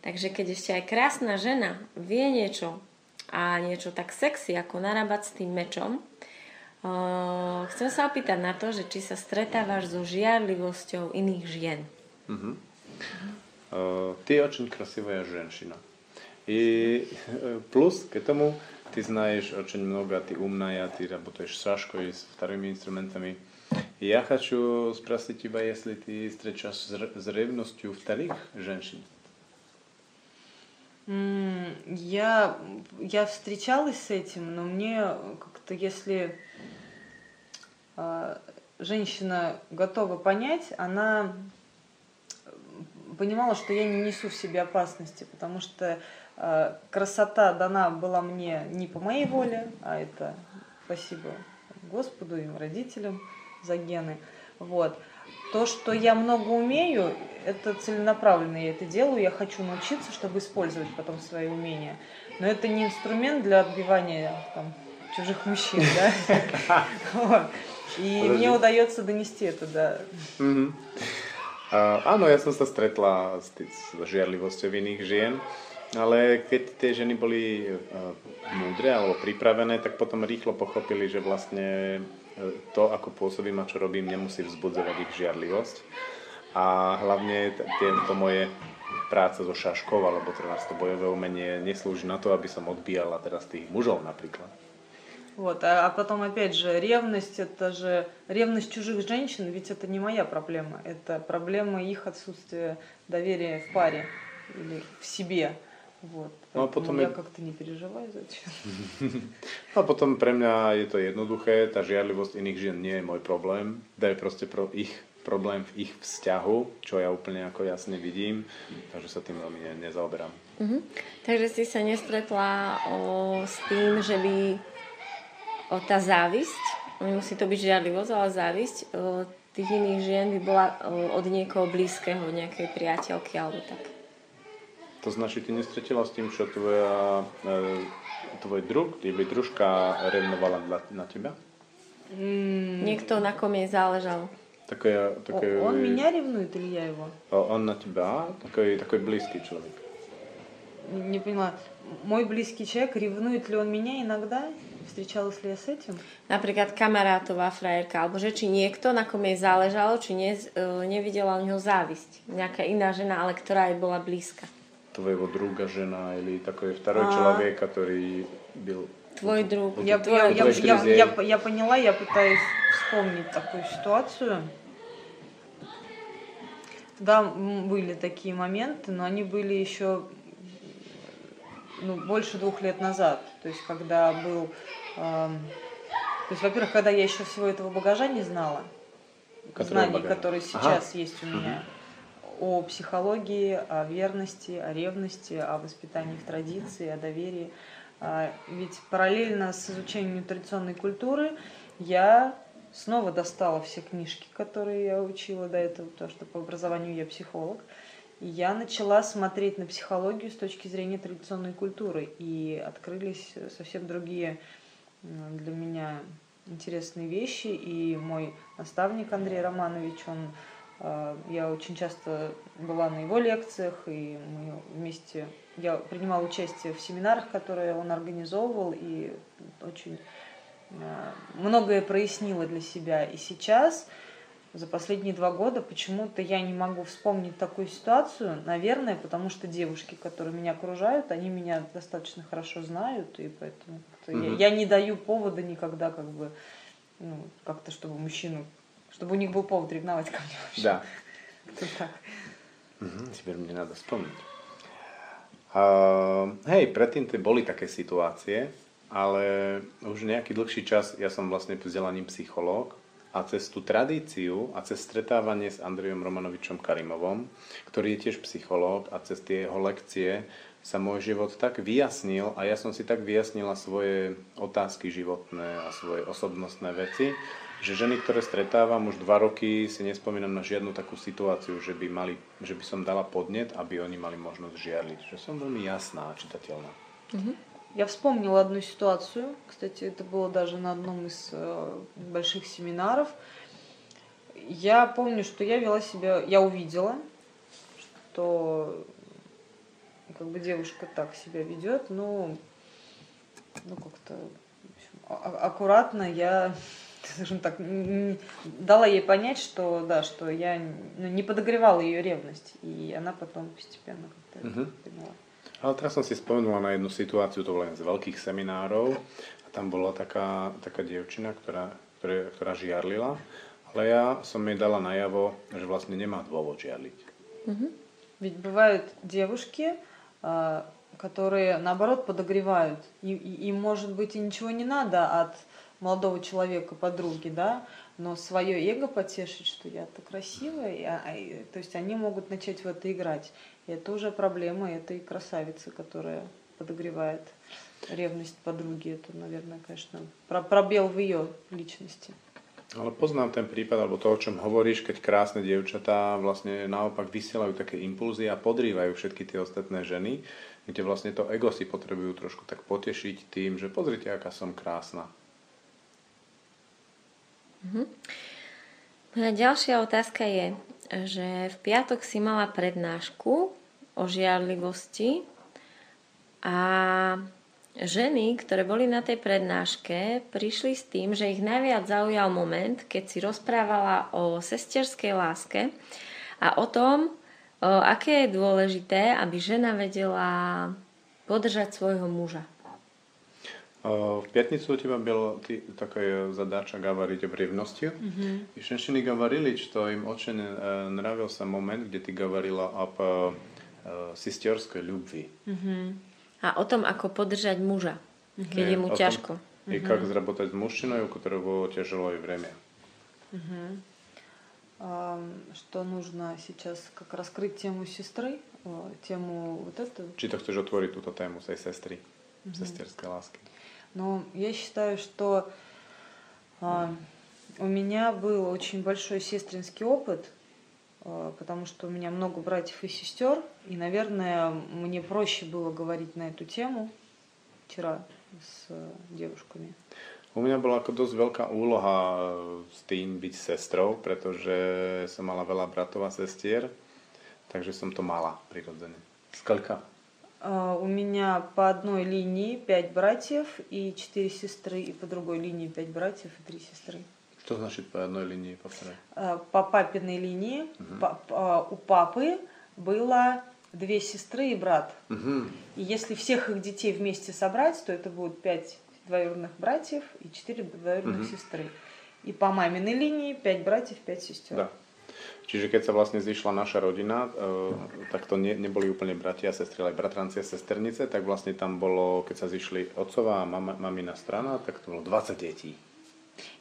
A: Takže keď ešte aj krásna žena vie niečo a niečo tak sexy, ako narábať s tým mečom, uh, chcem sa opýtať na to, že či sa stretávaš so žiarlivosťou iných žien.
B: Uh, ты очень красивая женщина. И э, плюс к этому ты знаешь очень много, ты умная, ты работаешь с шашкой, с вторыми инструментами. И я хочу спросить тебя, если ты встречаешь с ре- с ревностью вторых женщин.
C: Я, я встречалась с этим, но мне как-то, если а, женщина готова понять, она понимала, что я не несу в себе опасности, потому что красота дана была мне не по моей воле, а это спасибо Господу и родителям за гены. Вот. То, что я много умею, это целенаправленно я это делаю, я хочу научиться, чтобы использовать потом свои умения. Но это не инструмент для отбивания там, чужих мужчин, да? И мне удается донести это, да.
B: Áno, ja som sa stretla s, žiarlivosťou iných žien, ale keď tie ženy boli uh, múdre alebo pripravené, tak potom rýchlo pochopili, že vlastne uh, to, ako pôsobím a čo robím, nemusí vzbudzovať ich žiarlivosť. A hlavne t- tie, to moje práca so šaškou alebo teda to bojové umenie neslúži na to, aby som odbíjala teraz tých mužov napríklad.
C: Вот, а, а потом опять же ревность, это же ревность чужих женщин, ведь это не моя проблема, это проблема их отсутствия доверия в паре или в себе. Вот.
B: No a
C: Поэтому
B: potom
C: я
B: je-
C: как-то не переживаю за это.
B: No a potom pre mňa je to jednoduché, tá žiarlivosť iných žien nie je môj problém, to je proste pro ich problém v ich vzťahu, čo ja úplne ako jasne vidím, takže sa tým veľmi ne, nezaoberám.
A: Mhm. Takže si sa nestretla o, s tým, že by o, tá závisť, nemusí to byť žiarlivosť, ale závisť o, tých iných žien by bola o, od niekoho blízkeho, nejakej priateľky alebo tak.
B: To znači ty nestretila s tým, čo tvoja, e, tvoj druh, tvoja družka revnovala na, na teba?
A: Niekto, na kom jej záležalo.
B: Také,
C: О-
B: také,
C: Он меня ревнует или я его?
B: On na teba, taký, taký blízky človek.
C: Не поняла. Мой близкий человек, ревнует ли он меня иногда? Встречалась ли я с этим?
A: Napríklad kamarátová frajerka, alebo že či niekto, na kom jej záležalo, či ne, nevidela u neho závisť. Nejaká iná žena, ale ktorá jej bola blízka.
B: Твоего друга, жена или такой второй
C: А.
B: человек, который был...
A: Твой друг.
C: Я,
B: Вот
C: я, я, я, я, поняла, я пытаюсь вспомнить такую ситуацию. Да, были такие моменты, но они были еще ну, больше двух лет назад. То есть, когда был... эм, то есть, во-первых, когда я еще всего этого багажа не знала,
B: Который
C: знаний,
B: багаж?
C: которые
B: Ага.
C: сейчас есть у меня, о психологии, о верности, о ревности, о воспитании в традиции, о доверии. А, Ведь параллельно с изучением традиционной культуры я снова достала все книжки, которые я учила до этого, потому что по образованию я психолог. И я начала смотреть на психологию с точки зрения традиционной культуры. И открылись совсем другие для меня интересные вещи. И мой наставник Андрей Романович, он, я очень часто была на его лекциях, и мы вместе, я принимала участие в семинарах, которые он организовывал, и очень э, многое прояснила для себя. И сейчас, за последние два года, почему-то я не могу вспомнить такую ситуацию, наверное, потому что девушки, которые меня окружают, они меня достаточно хорошо знают, и поэтому как-то я, я не даю повода никогда как бы, ну, как-то, чтобы мужчину, чтобы у них был повод ревновать ко мне вообще.
B: Да.
C: Как-то так.
B: Mhm, теперь мне надо вспомniť. Uh, hej, predtým to boli také situácie, ale už nejaký dlhší čas ja som vlastne vzdelaním psychológ a cez tú tradíciu a cez stretávanie s Andrejom Romanovičom Karimovom, ktorý je tiež psychológ a cez tie jeho lekcie sa môj život tak vyjasnil a ja som si tak vyjasnila svoje otázky životné a svoje osobnostné veci, že ženy, ktoré stretávam už dva roky, si nespomínam na žiadnu takú situáciu, že by, mali, že by som dala podnet, aby oni mali možnosť žiarliť. Že som veľmi jasná a čitateľná.
C: Я вспомнила одну ситуацию, кстати, это было даже на одном из э, больших семинаров. Я помню, что я вела себя, я увидела, что как бы девушка так себя ведет, ну, ну как-то общем, а- а- аккуратно я, скажем так, дала ей понять, что да, что я ну, не подогревала ее ревность, и она потом постепенно как-то это
B: Мгм.
C: поняла.
B: Ale teraz som si spomenula na jednu situáciu, to bolo jeden z veľkých seminárov a tam bola taká, taká dievčina, ktorá, ktoré, ktorá žiarlila, ale ja som jej dala najavo, že vlastne nemá dôvod žiarliť.
C: Ведь бывают девушки, а, которые наоборот подогревают. И, и- им, может быть, и ничего не надо от молодого человека, подруги, да, но свое эго потешить, что я-то красивая, и, а- то есть они могут начать в это играть. И это уже проблема этой красавицы, которая подогревает ревность подруги. Это, наверное, конечно, про- пробел в ее личности.
B: Ale poznám ten prípad, alebo to, o čom hovoríš, keď krásne dievčatá vlastne naopak vysielajú také impulzy a podrývajú všetky tie ostatné ženy, kde vlastne to ego si potrebujú trošku tak potešiť tým, že pozrite, aká som krásna.
A: Moja ďalšia otázka je, že v piatok si mala prednášku o žiarlivosti a ženy, ktoré boli na tej prednáške, prišli s tým, že ich najviac zaujal moment, keď si rozprávala o sesterskej láske a o tom, aké je dôležité, aby žena vedela podržať svojho muža.
B: Э, В пятницу у тебя была ты, такая задача говорить об ревности. И женщины говорили, что им очень э, нравился момент, где ты говорила об э, сестерской любви.
A: A o tom, ako podržať muža, keď je mu
B: о том,
A: ťažko.
B: И как заработать с мужчиной, у которого тяжелое время.
C: А, Что нужно сейчас как раскрыть тему сестры, э, тему вот эту.
B: Či to chceš otvoriť túto tému tej sestry, sesterskej lásky?
C: Но я считаю, что а, у меня был очень большой сестринский опыт, а, потому что у меня много братьев и сестер, и, наверное, мне проще было говорить на эту тему вчера с э, девушками.
B: U mňa bola ako dosť veľká úloha e, s tým byť sestrou, pretože som mala veľa bratov a sestier, takže som to mala prirodzene. Сколько?
C: А, У меня по одной линии пять братьев и четыре сестры, и по другой линии пять братьев и три сестры.
B: Что значит по одной линии, повторяй?
C: А, По папиной линии па- па- у папы было две сестры и брат.
B: Мгм.
C: И если всех их детей вместе собрать, то это будет пять двоюродных братьев и четыре двоюродных сестры. И по маминой линии пять братьев, пять сестер.
B: Да. Čiže keď sa vlastne zišla naša rodina, e, tak to ne, neboli úplne bratia a sestry, ale bratranci a sesternice, tak vlastne tam bolo, keď sa zišli otcová a mama, mamina strana, tak to bolo 20 detí.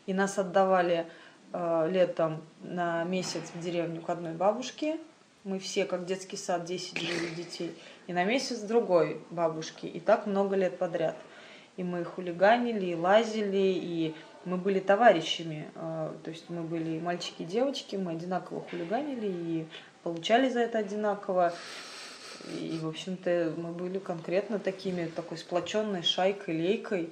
C: И нас отдавали э, летом на месяц в деревню к одной бабушке. Мы все, как детский сад, 10 жили детей. И на месяц другой бабушке. И так много лет подряд. И мы хулиганили, и лазили, и мы были товарищами. э, То есть мы были и мальчики, и девочки, мы одинаково хулиганили и получали за это одинаково. И, в общем-то, мы были конкретно такими, такой сплоченной шайкой, лейкой.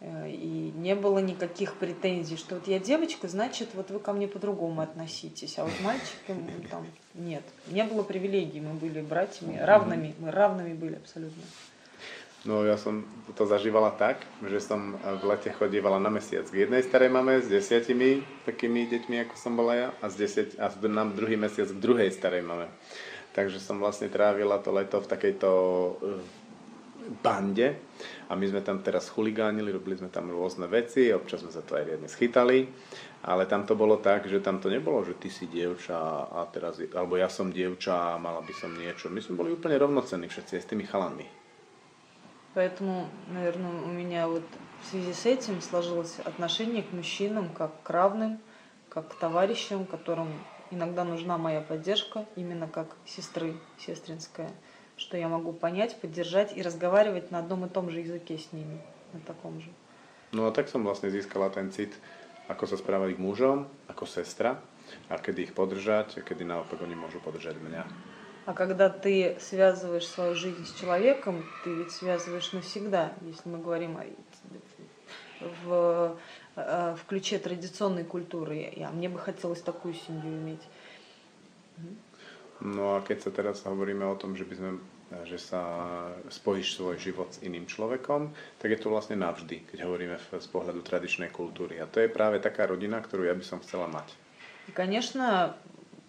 C: Э, И не было никаких претензий, что вот я девочка, значит, вот вы ко мне по-другому относитесь, а вот мальчик, м, там, нет. Не было привилегий, мы были братьями, равными, мы равными были абсолютно.
B: No ja som to zažívala tak, že som v lete chodívala na mesiac k jednej starej mame s desiatimi takými deťmi, ako som bola ja, a, z desiat, a na druhý mesiac k druhej starej mame. Takže som vlastne trávila to leto v takejto eh, bande a my sme tam teraz chuligánili, robili sme tam rôzne veci, občas sme sa to aj riadne schytali, ale tam to bolo tak, že tam to nebolo, že ty si dievča a teraz, alebo ja som dievča a mala by som niečo. My sme boli úplne rovnocenní všetci s tými chalanmi.
C: Поэтому, наверное, у меня вот в связи с этим сложилось отношение к мужчинам как к равным, как к товарищам, которым иногда нужна моя поддержка, именно как сестры, сестринская, что я могу понять, поддержать и разговаривать на одном и том же языке с ними, на таком же.
B: No a tak som vlastne získala ten cit, ako sa správali k mužom, ako sestra, a kedy ich podržať, a kedy naopak oni môžu podržať mňa.
C: А когда ты связываешь свою жизнь с человеком, ты ведь связываешь навсегда, если мы говорим о, в, э, в ключе традиционной культуры. А мне бы хотелось такую семью иметь.
B: No a keď sa teraz hovoríme o tom, že by sme že sa spojíš svoj život s iným človekom, tak je to vlastne navždy, keď hovoríme z pohľadu tradičnej kultúry. A to je práve taká rodina, ktorú ja by som chcela mať.
C: И, конечно,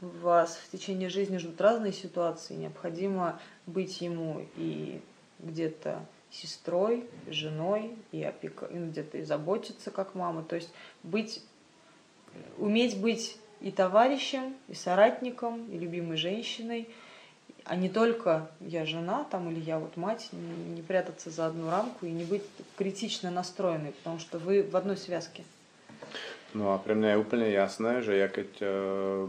C: вас в течение жизни ждут разные ситуации. Необходимо быть ему и где-то сестрой, женой, и опека, и где-то и заботиться как мама. То есть быть, уметь быть и товарищем, и соратником, и любимой женщиной, а не только я жена там или я вот мать, не прятаться за одну рамку и не быть критично настроенной, потому что вы в одной связке.
B: No a pre mňa je úplne jasné, že ja keď e,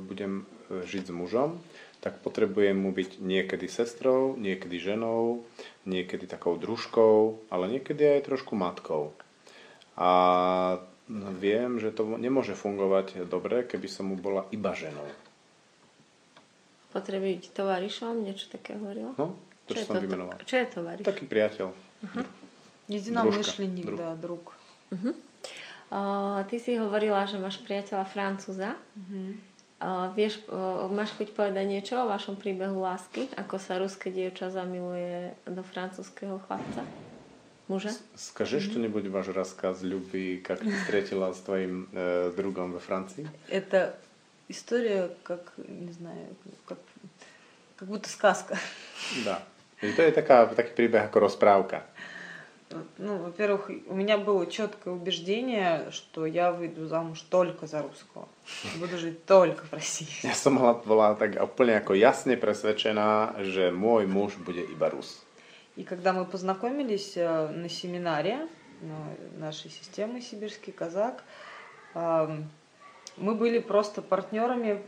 B: budem e, žiť s mužom, tak potrebujem mu byť niekedy sestrou, niekedy ženou, niekedy takou družkou, ale niekedy aj trošku matkou. A no, viem, že to nemôže fungovať dobre, keby som mu bola iba ženou.
A: Potrebuje byť tovarišom, niečo také hovorila?
B: No, to, čo,
A: čo
B: som
A: to,
B: vymenoval.
A: Čo je tovariš?
B: Taký priateľ.
C: Uh-huh.
B: Jedinamyšleník,
C: druh. da. Uh-huh. Mhm.
A: O, ty si hovorila, že máš priateľa Francúza. O, vieš, o, máš chuť povedať niečo o vašom príbehu lásky? Ako sa ruské dievča zamiluje do francúzského chlapca? Muža?
B: Скажи что-нибудь ваш рассказ любви, как ты встретила с твоим э, другом во Франции?
C: Это история, как, не знаю, как, как будто сказка.
B: Да. И to je taká, taký príbeh ako rozprávka.
C: Ну, во-первых, у меня было четкое убеждение, что я выйду замуж только за русского. Буду жить только в России.
B: Ja som bola tak úplne ako jasne presvedčená, že môj muž bude iba Rus.
C: И когда мы познакомились э, на семинаре нашей системы «Сибирский казак», мы были просто партнерами.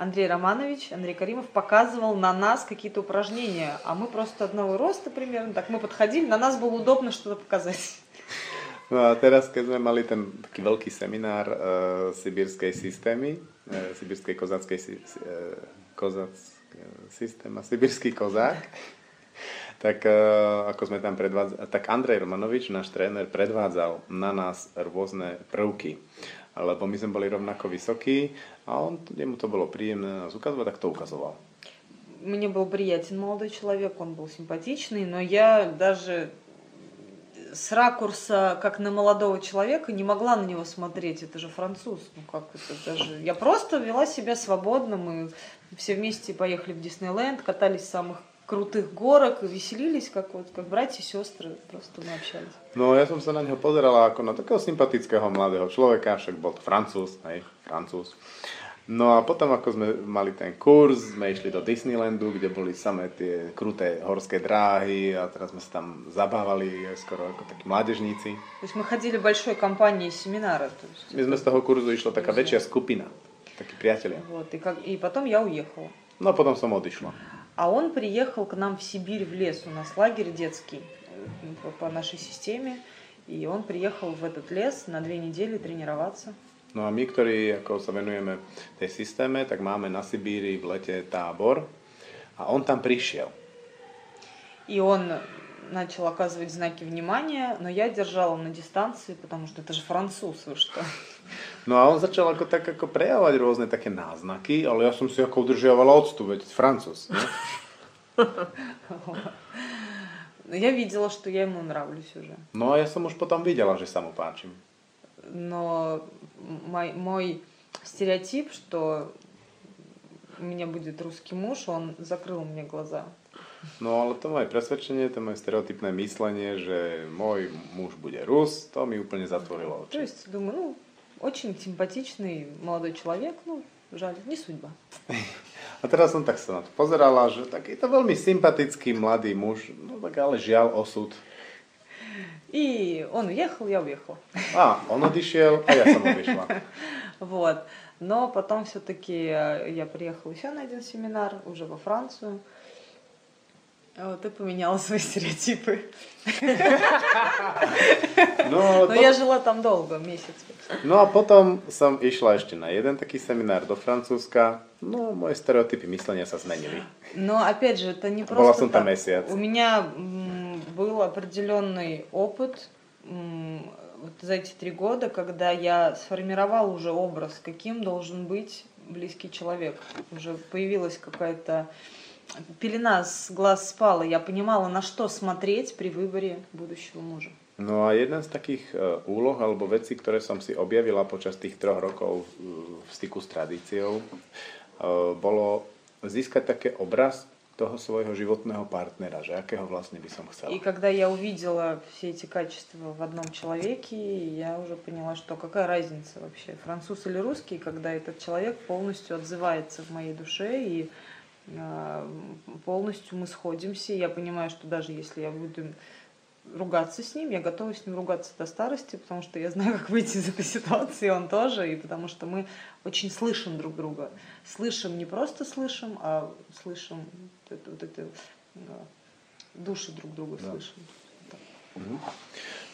C: Андрей Романович, Андрей Каримов показывал на нас какие-то упражнения, а мы просто одного роста примерно, так мы подходили, на нас было удобно что-то показать.
B: No a teraz, keď sme mali ten taký veľký seminár uh, systémy, uh, sibírskej kozáckej si, uh, kozac, systém a sibírský kozák, tak uh, ako sme tam predvádzali, tak Andrej Romanovič, náš tréner, predvádzal na nás rôzne prvky lebo my sme boli rovnako vysokí a on, ему to bolo príjemné nás ukazovať, tak to ukazoval.
C: Мне был приятен молодой человек, он был симпатичный, но я даже с ракурса, как на молодого человека, не могла на него смотреть. Это же француз. Ну как это даже... Я просто вела себя свободно. Мы все вместе поехали в Диснейленд, катались в самых крутых горок, веселились, как, вот, как братья и сестры, просто мы общались.
B: No ja som sa na neho pozerala ako na takého sympatického mladého človeka, však bol to francúz, hej, francúz. No a potom, ako sme mali ten kurz, sme išli do Disneylandu, kde boli samé tie kruté horské dráhy a teraz sme sa tam zabávali skoro ako takí mládežníci.
C: То есть мы ходили большой компанией семинара. То есть
B: My sme z toho kurzu išla taká väčšia skupina, takí priatelia.
C: Вот, и, как, и потом я уехала.
B: No a potom som odišla.
C: А он приехал к нам в Сибирь, в лес. У нас лагерь детский э, по, по нашей системе. И он приехал в этот лес на две недели тренироваться.
B: No a my, ktorí ako sa venujeme tej systéme, tak máme na Sibíri v lete tábor a on tam prišiel.
C: И он начал оказывать знаки внимания, но я держала на дистанции, потому что это же француз, вы что.
B: No a on začal ako tak ako prejavovať rôzne také náznaky, ale ja som si ako udržiavala odstup, veď Francúz. Ne?
C: Но я видела, что я ему нравлюсь уже.
B: No a ja som už potom videla, že sa mu páčim.
C: Но мой, мой стереотип, что у меня будет русский муж, он закрыл мне глаза.
B: No ale to moje presvedčenie, to moje stereotypné myslenie, že môj muž bude Rus, to mi úplne zatvorilo
C: То
B: oči.
C: есть, думаю, ну, очень симпатичный молодой человек, ну, жаль, не судьба.
B: A teraz som tak sa na to pozerala, že takýto veľmi sympatický mladý muž, no tak ale žiaľ osud.
C: И он уехал, я уехала.
B: A on odišiel a ja som odišla.
C: Вот. Но потом все-таки я приехала еще на один семинар, уже во Францию. Вот, и поменяла свои стереотипы.
B: No, ale
C: Но я жила там долго, месяц.
B: no a potom som išla ešte na jeden taký seminár do Francúzska. No, moje stereotypy myslenia sa zmenili.
C: Но опять же, это не просто так.
B: месяц.
C: У меня был определенный опыт вот за эти три года, когда я сформировала уже образ, каким должен быть близкий человек. Уже появилась какая-то пелена с глаз спала. Я понимала, на что смотреть при выборе будущего мужа.
B: No a jedna z takých e, úloh alebo vecí, ktoré som si objavila počas tých troch rokov v styku s tradíciou, e, bolo získať také obraz toho svojho životného partnera, že akého vlastne by som chcela.
C: И когда я увидела все эти качества в одном человеке, я уже поняла, что какая разница вообще, француз или русский, когда этот человек полностью отзывается в моей душе и э, полностью мы сходимся. Я понимаю, что даже если я буду ругаться с ним, я готова с ним ругаться до старости, потому что я знаю, как выйти из этой ситуации, он тоже, и потому что мы очень слышим друг друга. Слышим, не просто слышим, а слышим вот это, вот это, э, души друг друга
B: Да.
C: слышим.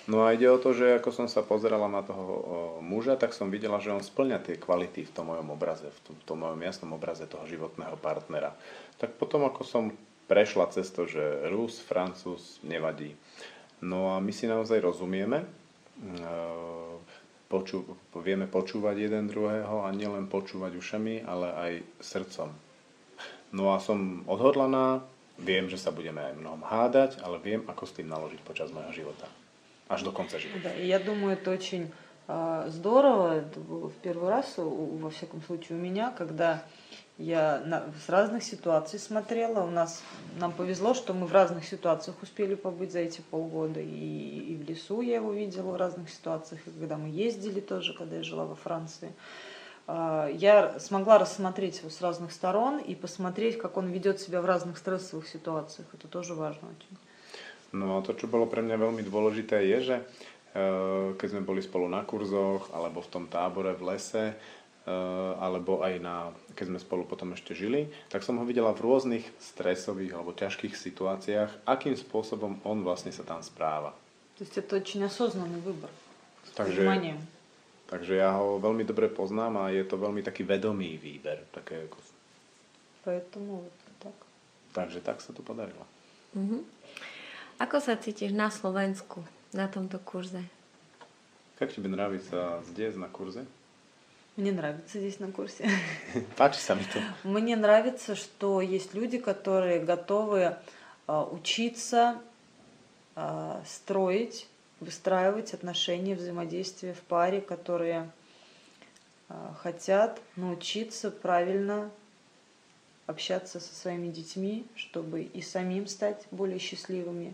B: No a ide o to, že ako som sa pozerala na toho muža, tak som videla, že on splňa tie kvality v tom mojom obraze, v tom, v tom mojom jasnom obraze toho životného partnera. Tak potom, ako som prešla cez to, že Rus, Francúz, nevadí. No a my si naozaj rozumieme, e, poču, vieme počúvať jeden druhého a nielen počúvať ušami, ale aj srdcom. No a som odhodlaná, viem, že sa budeme aj mnohom hádať, ale viem, ako s tým naložiť počas môjho života. Až do konca života.
C: Да, и я думаю, это очень а, здорово. Это было в первый раз, у- во всяком случае, у меня, когда Я на, с разных ситуаций смотрела. У нас нам повезло, что мы в разных ситуациях успели побыть за эти полгода. И, и в лесу я его видела в разных ситуациях, и когда мы ездили тоже, когда я жила во Франции. А, я смогла рассмотреть его с разных сторон и посмотреть, как он ведет себя в разных стрессовых ситуациях. Это тоже важно очень.
B: No to, čo bolo pre mňa veľmi dôležité, je, že keď sme boli spolu na kurzoch, alebo v tom tábore v lese, alebo aj na, keď sme spolu potom ešte žili, tak som ho videla v rôznych stresových alebo ťažkých situáciách, akým spôsobom on vlastne sa tam správa.
C: To je to очень осознанный выбор.
B: Takže, takže ja ho veľmi dobre poznám a je to veľmi taký vedomý výber. Také ako...
C: Поэтому tak.
B: Takže tak sa to podarilo.
A: Mm-hmm. Ako sa cítiš na Slovensku na tomto kurze?
B: Как тебе нравится здесь на курсе?
C: Мне нравится здесь на курсе. Мне нравится, что есть люди, которые готовы а, учиться а, строить, выстраивать отношения, взаимодействия в паре, которые а, хотят научиться правильно общаться со своими детьми, чтобы и самим стать более счастливыми,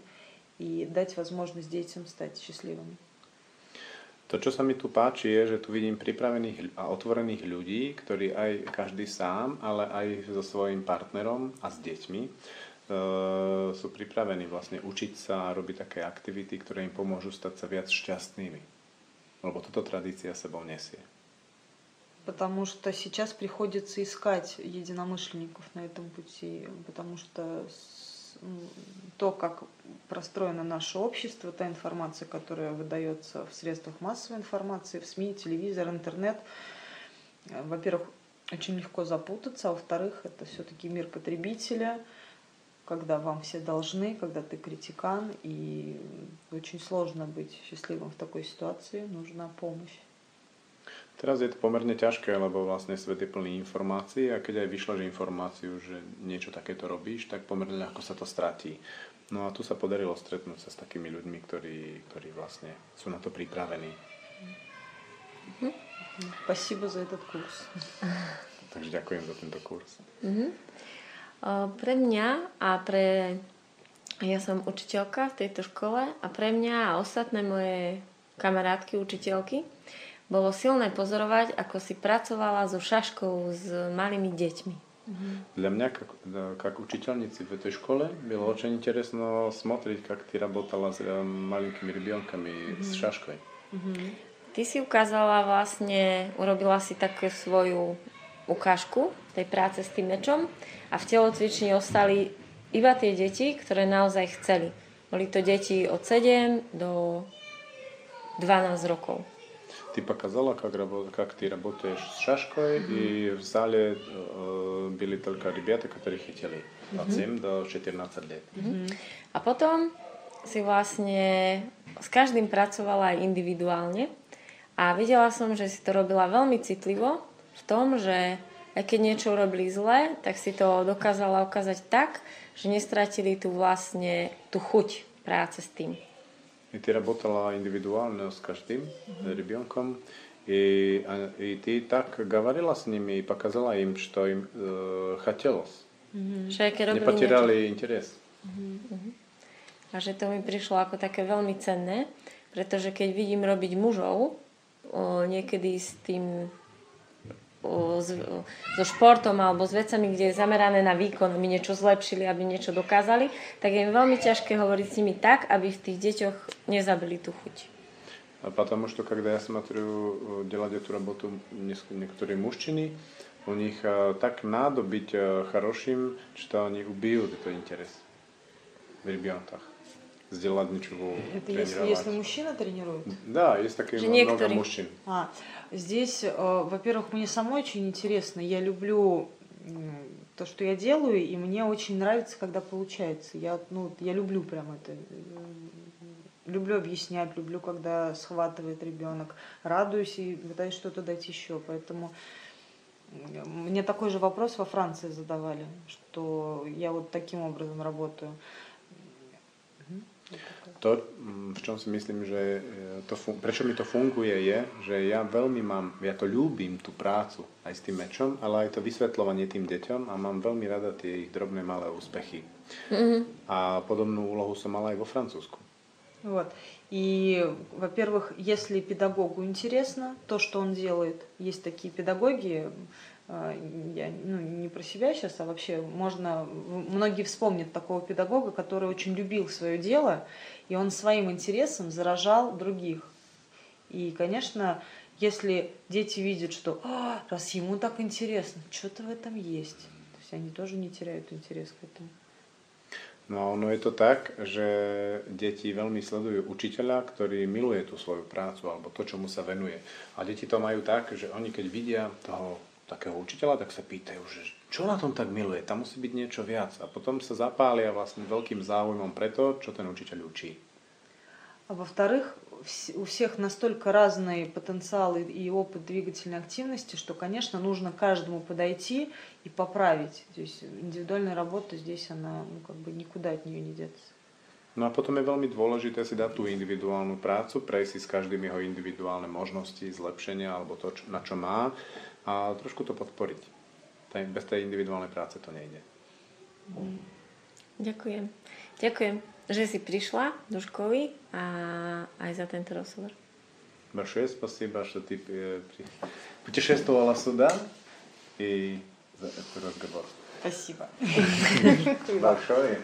C: и дать возможность детям стать счастливыми.
B: To, čo sa mi tu páči, je, že tu vidím pripravených a otvorených ľudí, ktorí aj každý sám, ale aj so svojím partnerom a s deťmi e, sú pripravení vlastne učiť sa a robiť také aktivity, ktoré im pomôžu stať sa viac šťastnými. Lebo toto tradícia sebou nesie.
C: Потому что сейчас приходится искать единомышленников на этом пути, потому что то, как простроено наше общество, та информация, которая выдается в средствах массовой информации, в СМИ, телевизор, интернет, э, во-первых, очень легко запутаться, а во-вторых, это все-таки мир потребителя, когда вам все должны, когда ты критикан, и очень сложно быть счастливым в такой ситуации, нужна помощь.
B: Teraz je to pomerne ťažké, lebo vlastne svet je plný informácií a keď aj vyšlo, že informáciu, že niečo takéto robíš, tak pomerne ľahko sa to stratí. No a tu sa podarilo stretnúť sa s takými ľuďmi, ktorí, ktorí vlastne sú na to pripravení.
C: Спасибо за этот курс.
B: Takže ďakujem za tento kurz.
A: Uh-huh. Pre mňa a pre... Ja som učiteľka v tejto škole a pre mňa a ostatné moje kamarátky, učiteľky, bolo silné pozorovať, ako si pracovala so šaškou s malými deťmi.
B: Для меня, как, как учительницы в этой школе, было очень интересно смотреть, как ты работала с маленькими ребенками mm-hmm. с шашкой.
A: Mm-hmm. Ty si ukázala vlastne, urobila si takú svoju ukážku tej práce s tým mečom a v telocvični ostali iba tie deti, ktoré naozaj chceli. Boli to deti od 7 do 12 rokov.
B: Ты показала, как, работ, как ты работаешь с шашкой, mm-hmm. и в зале э, были только ребята, которые хотели от 7 до 14 лет.
A: Mm-hmm. A potom si vlastne s každým pracovala aj individuálne a videla som, že si to robila veľmi citlivo v tom, že aj keď niečo urobili zle, tak si to dokázala ukázať tak, že nestratili tu vlastne tú chuť práce s tým.
B: И ты работала индивидуально с каждым mm-hmm. ребенком. И, и ты так говорила с ними и показала им, что им э, хотелось. Mm-hmm. Не потеряли niečo... интерес.
A: Mm-hmm. A že to mi prišlo ako také veľmi cenné, pretože keď vidím robiť mužov, o, niekedy s tým so športom alebo s vecami, kde je zamerané na výkon, aby niečo zlepšili, aby niečo dokázali, tak je im veľmi ťažké hovoriť s nimi tak, aby v tých deťoch nezabili tú chuť.
B: Потому что когда я смотрю делать эту работу некоторые мужчины, у них так надо быть хорошим, что они убьют этот интерес в ребенках сделать ничего.
C: Это если, если мужчина тренирует?
B: Да, есть такие
A: Же
B: много некоторые... мужчин.
C: А, здесь, э, во-первых, мне самой очень интересно. Я люблю то, что я делаю, и мне очень нравится, когда получается. Я, ну, я люблю прям это. Люблю объяснять, люблю, когда схватывает ребенок. Радуюсь и пытаюсь что-то дать еще. Поэтому мне такой же вопрос во Франции задавали, что я вот таким образом работаю.
B: To, mm, v čom si myslím, že e, to, fun- prečo mi to funguje, je, že ja veľmi mám, ja to ľúbim, tú prácu aj s tým mečom, ale aj to vysvetľovanie tým deťom a mám veľmi rada tie ich drobné malé úspechy. Mm-hmm. A podobnú úlohu som mala aj vo Francúzsku.
C: Вот. И, во-первых, если педагогу интересно то, что он делает, есть такие педагоги, а, я ну, не про себя сейчас, а вообще можно, многие вспомнят такого педагога, который очень любил свое дело, и он своим интересом заражал других. И, конечно, если дети видят, что а, раз ему так интересно, что-то в этом есть, то есть они тоже не теряют интерес к этому.
B: No ono je to tak, že deti veľmi sledujú učiteľa, ktorý miluje tú svoju prácu alebo to, čomu sa venuje. A deti to majú tak, že oni keď vidia toho takého učiteľa, tak sa pýtajú, že čo na tom tak miluje, tam musí byť niečo viac. A potom sa zapália vlastne veľkým záujmom pre to, čo ten učiteľ učí.
C: А во-вторых, у всех настолько разные потенциалы и опыт двигательной активности, что, конечно, нужно каждому подойти и поправить. То есть индивидуальная работа здесь, она ну, как бы никуда от нее не деться.
B: No a potom je veľmi dôležité si dať tú individuálnu prácu, prejsť si s každým jeho individuálne možnosti, zlepšenia alebo to, na čo má a trošku to podporiť. Bez tej individuálnej práce to nejde.
A: Ďakujem. Ďakujem, že si prišla do školy a aj za tento rozhovor.
B: Большое спасибо, что ты путешествовала сюда и за этот разговор.
C: Спасибо.
B: Большое.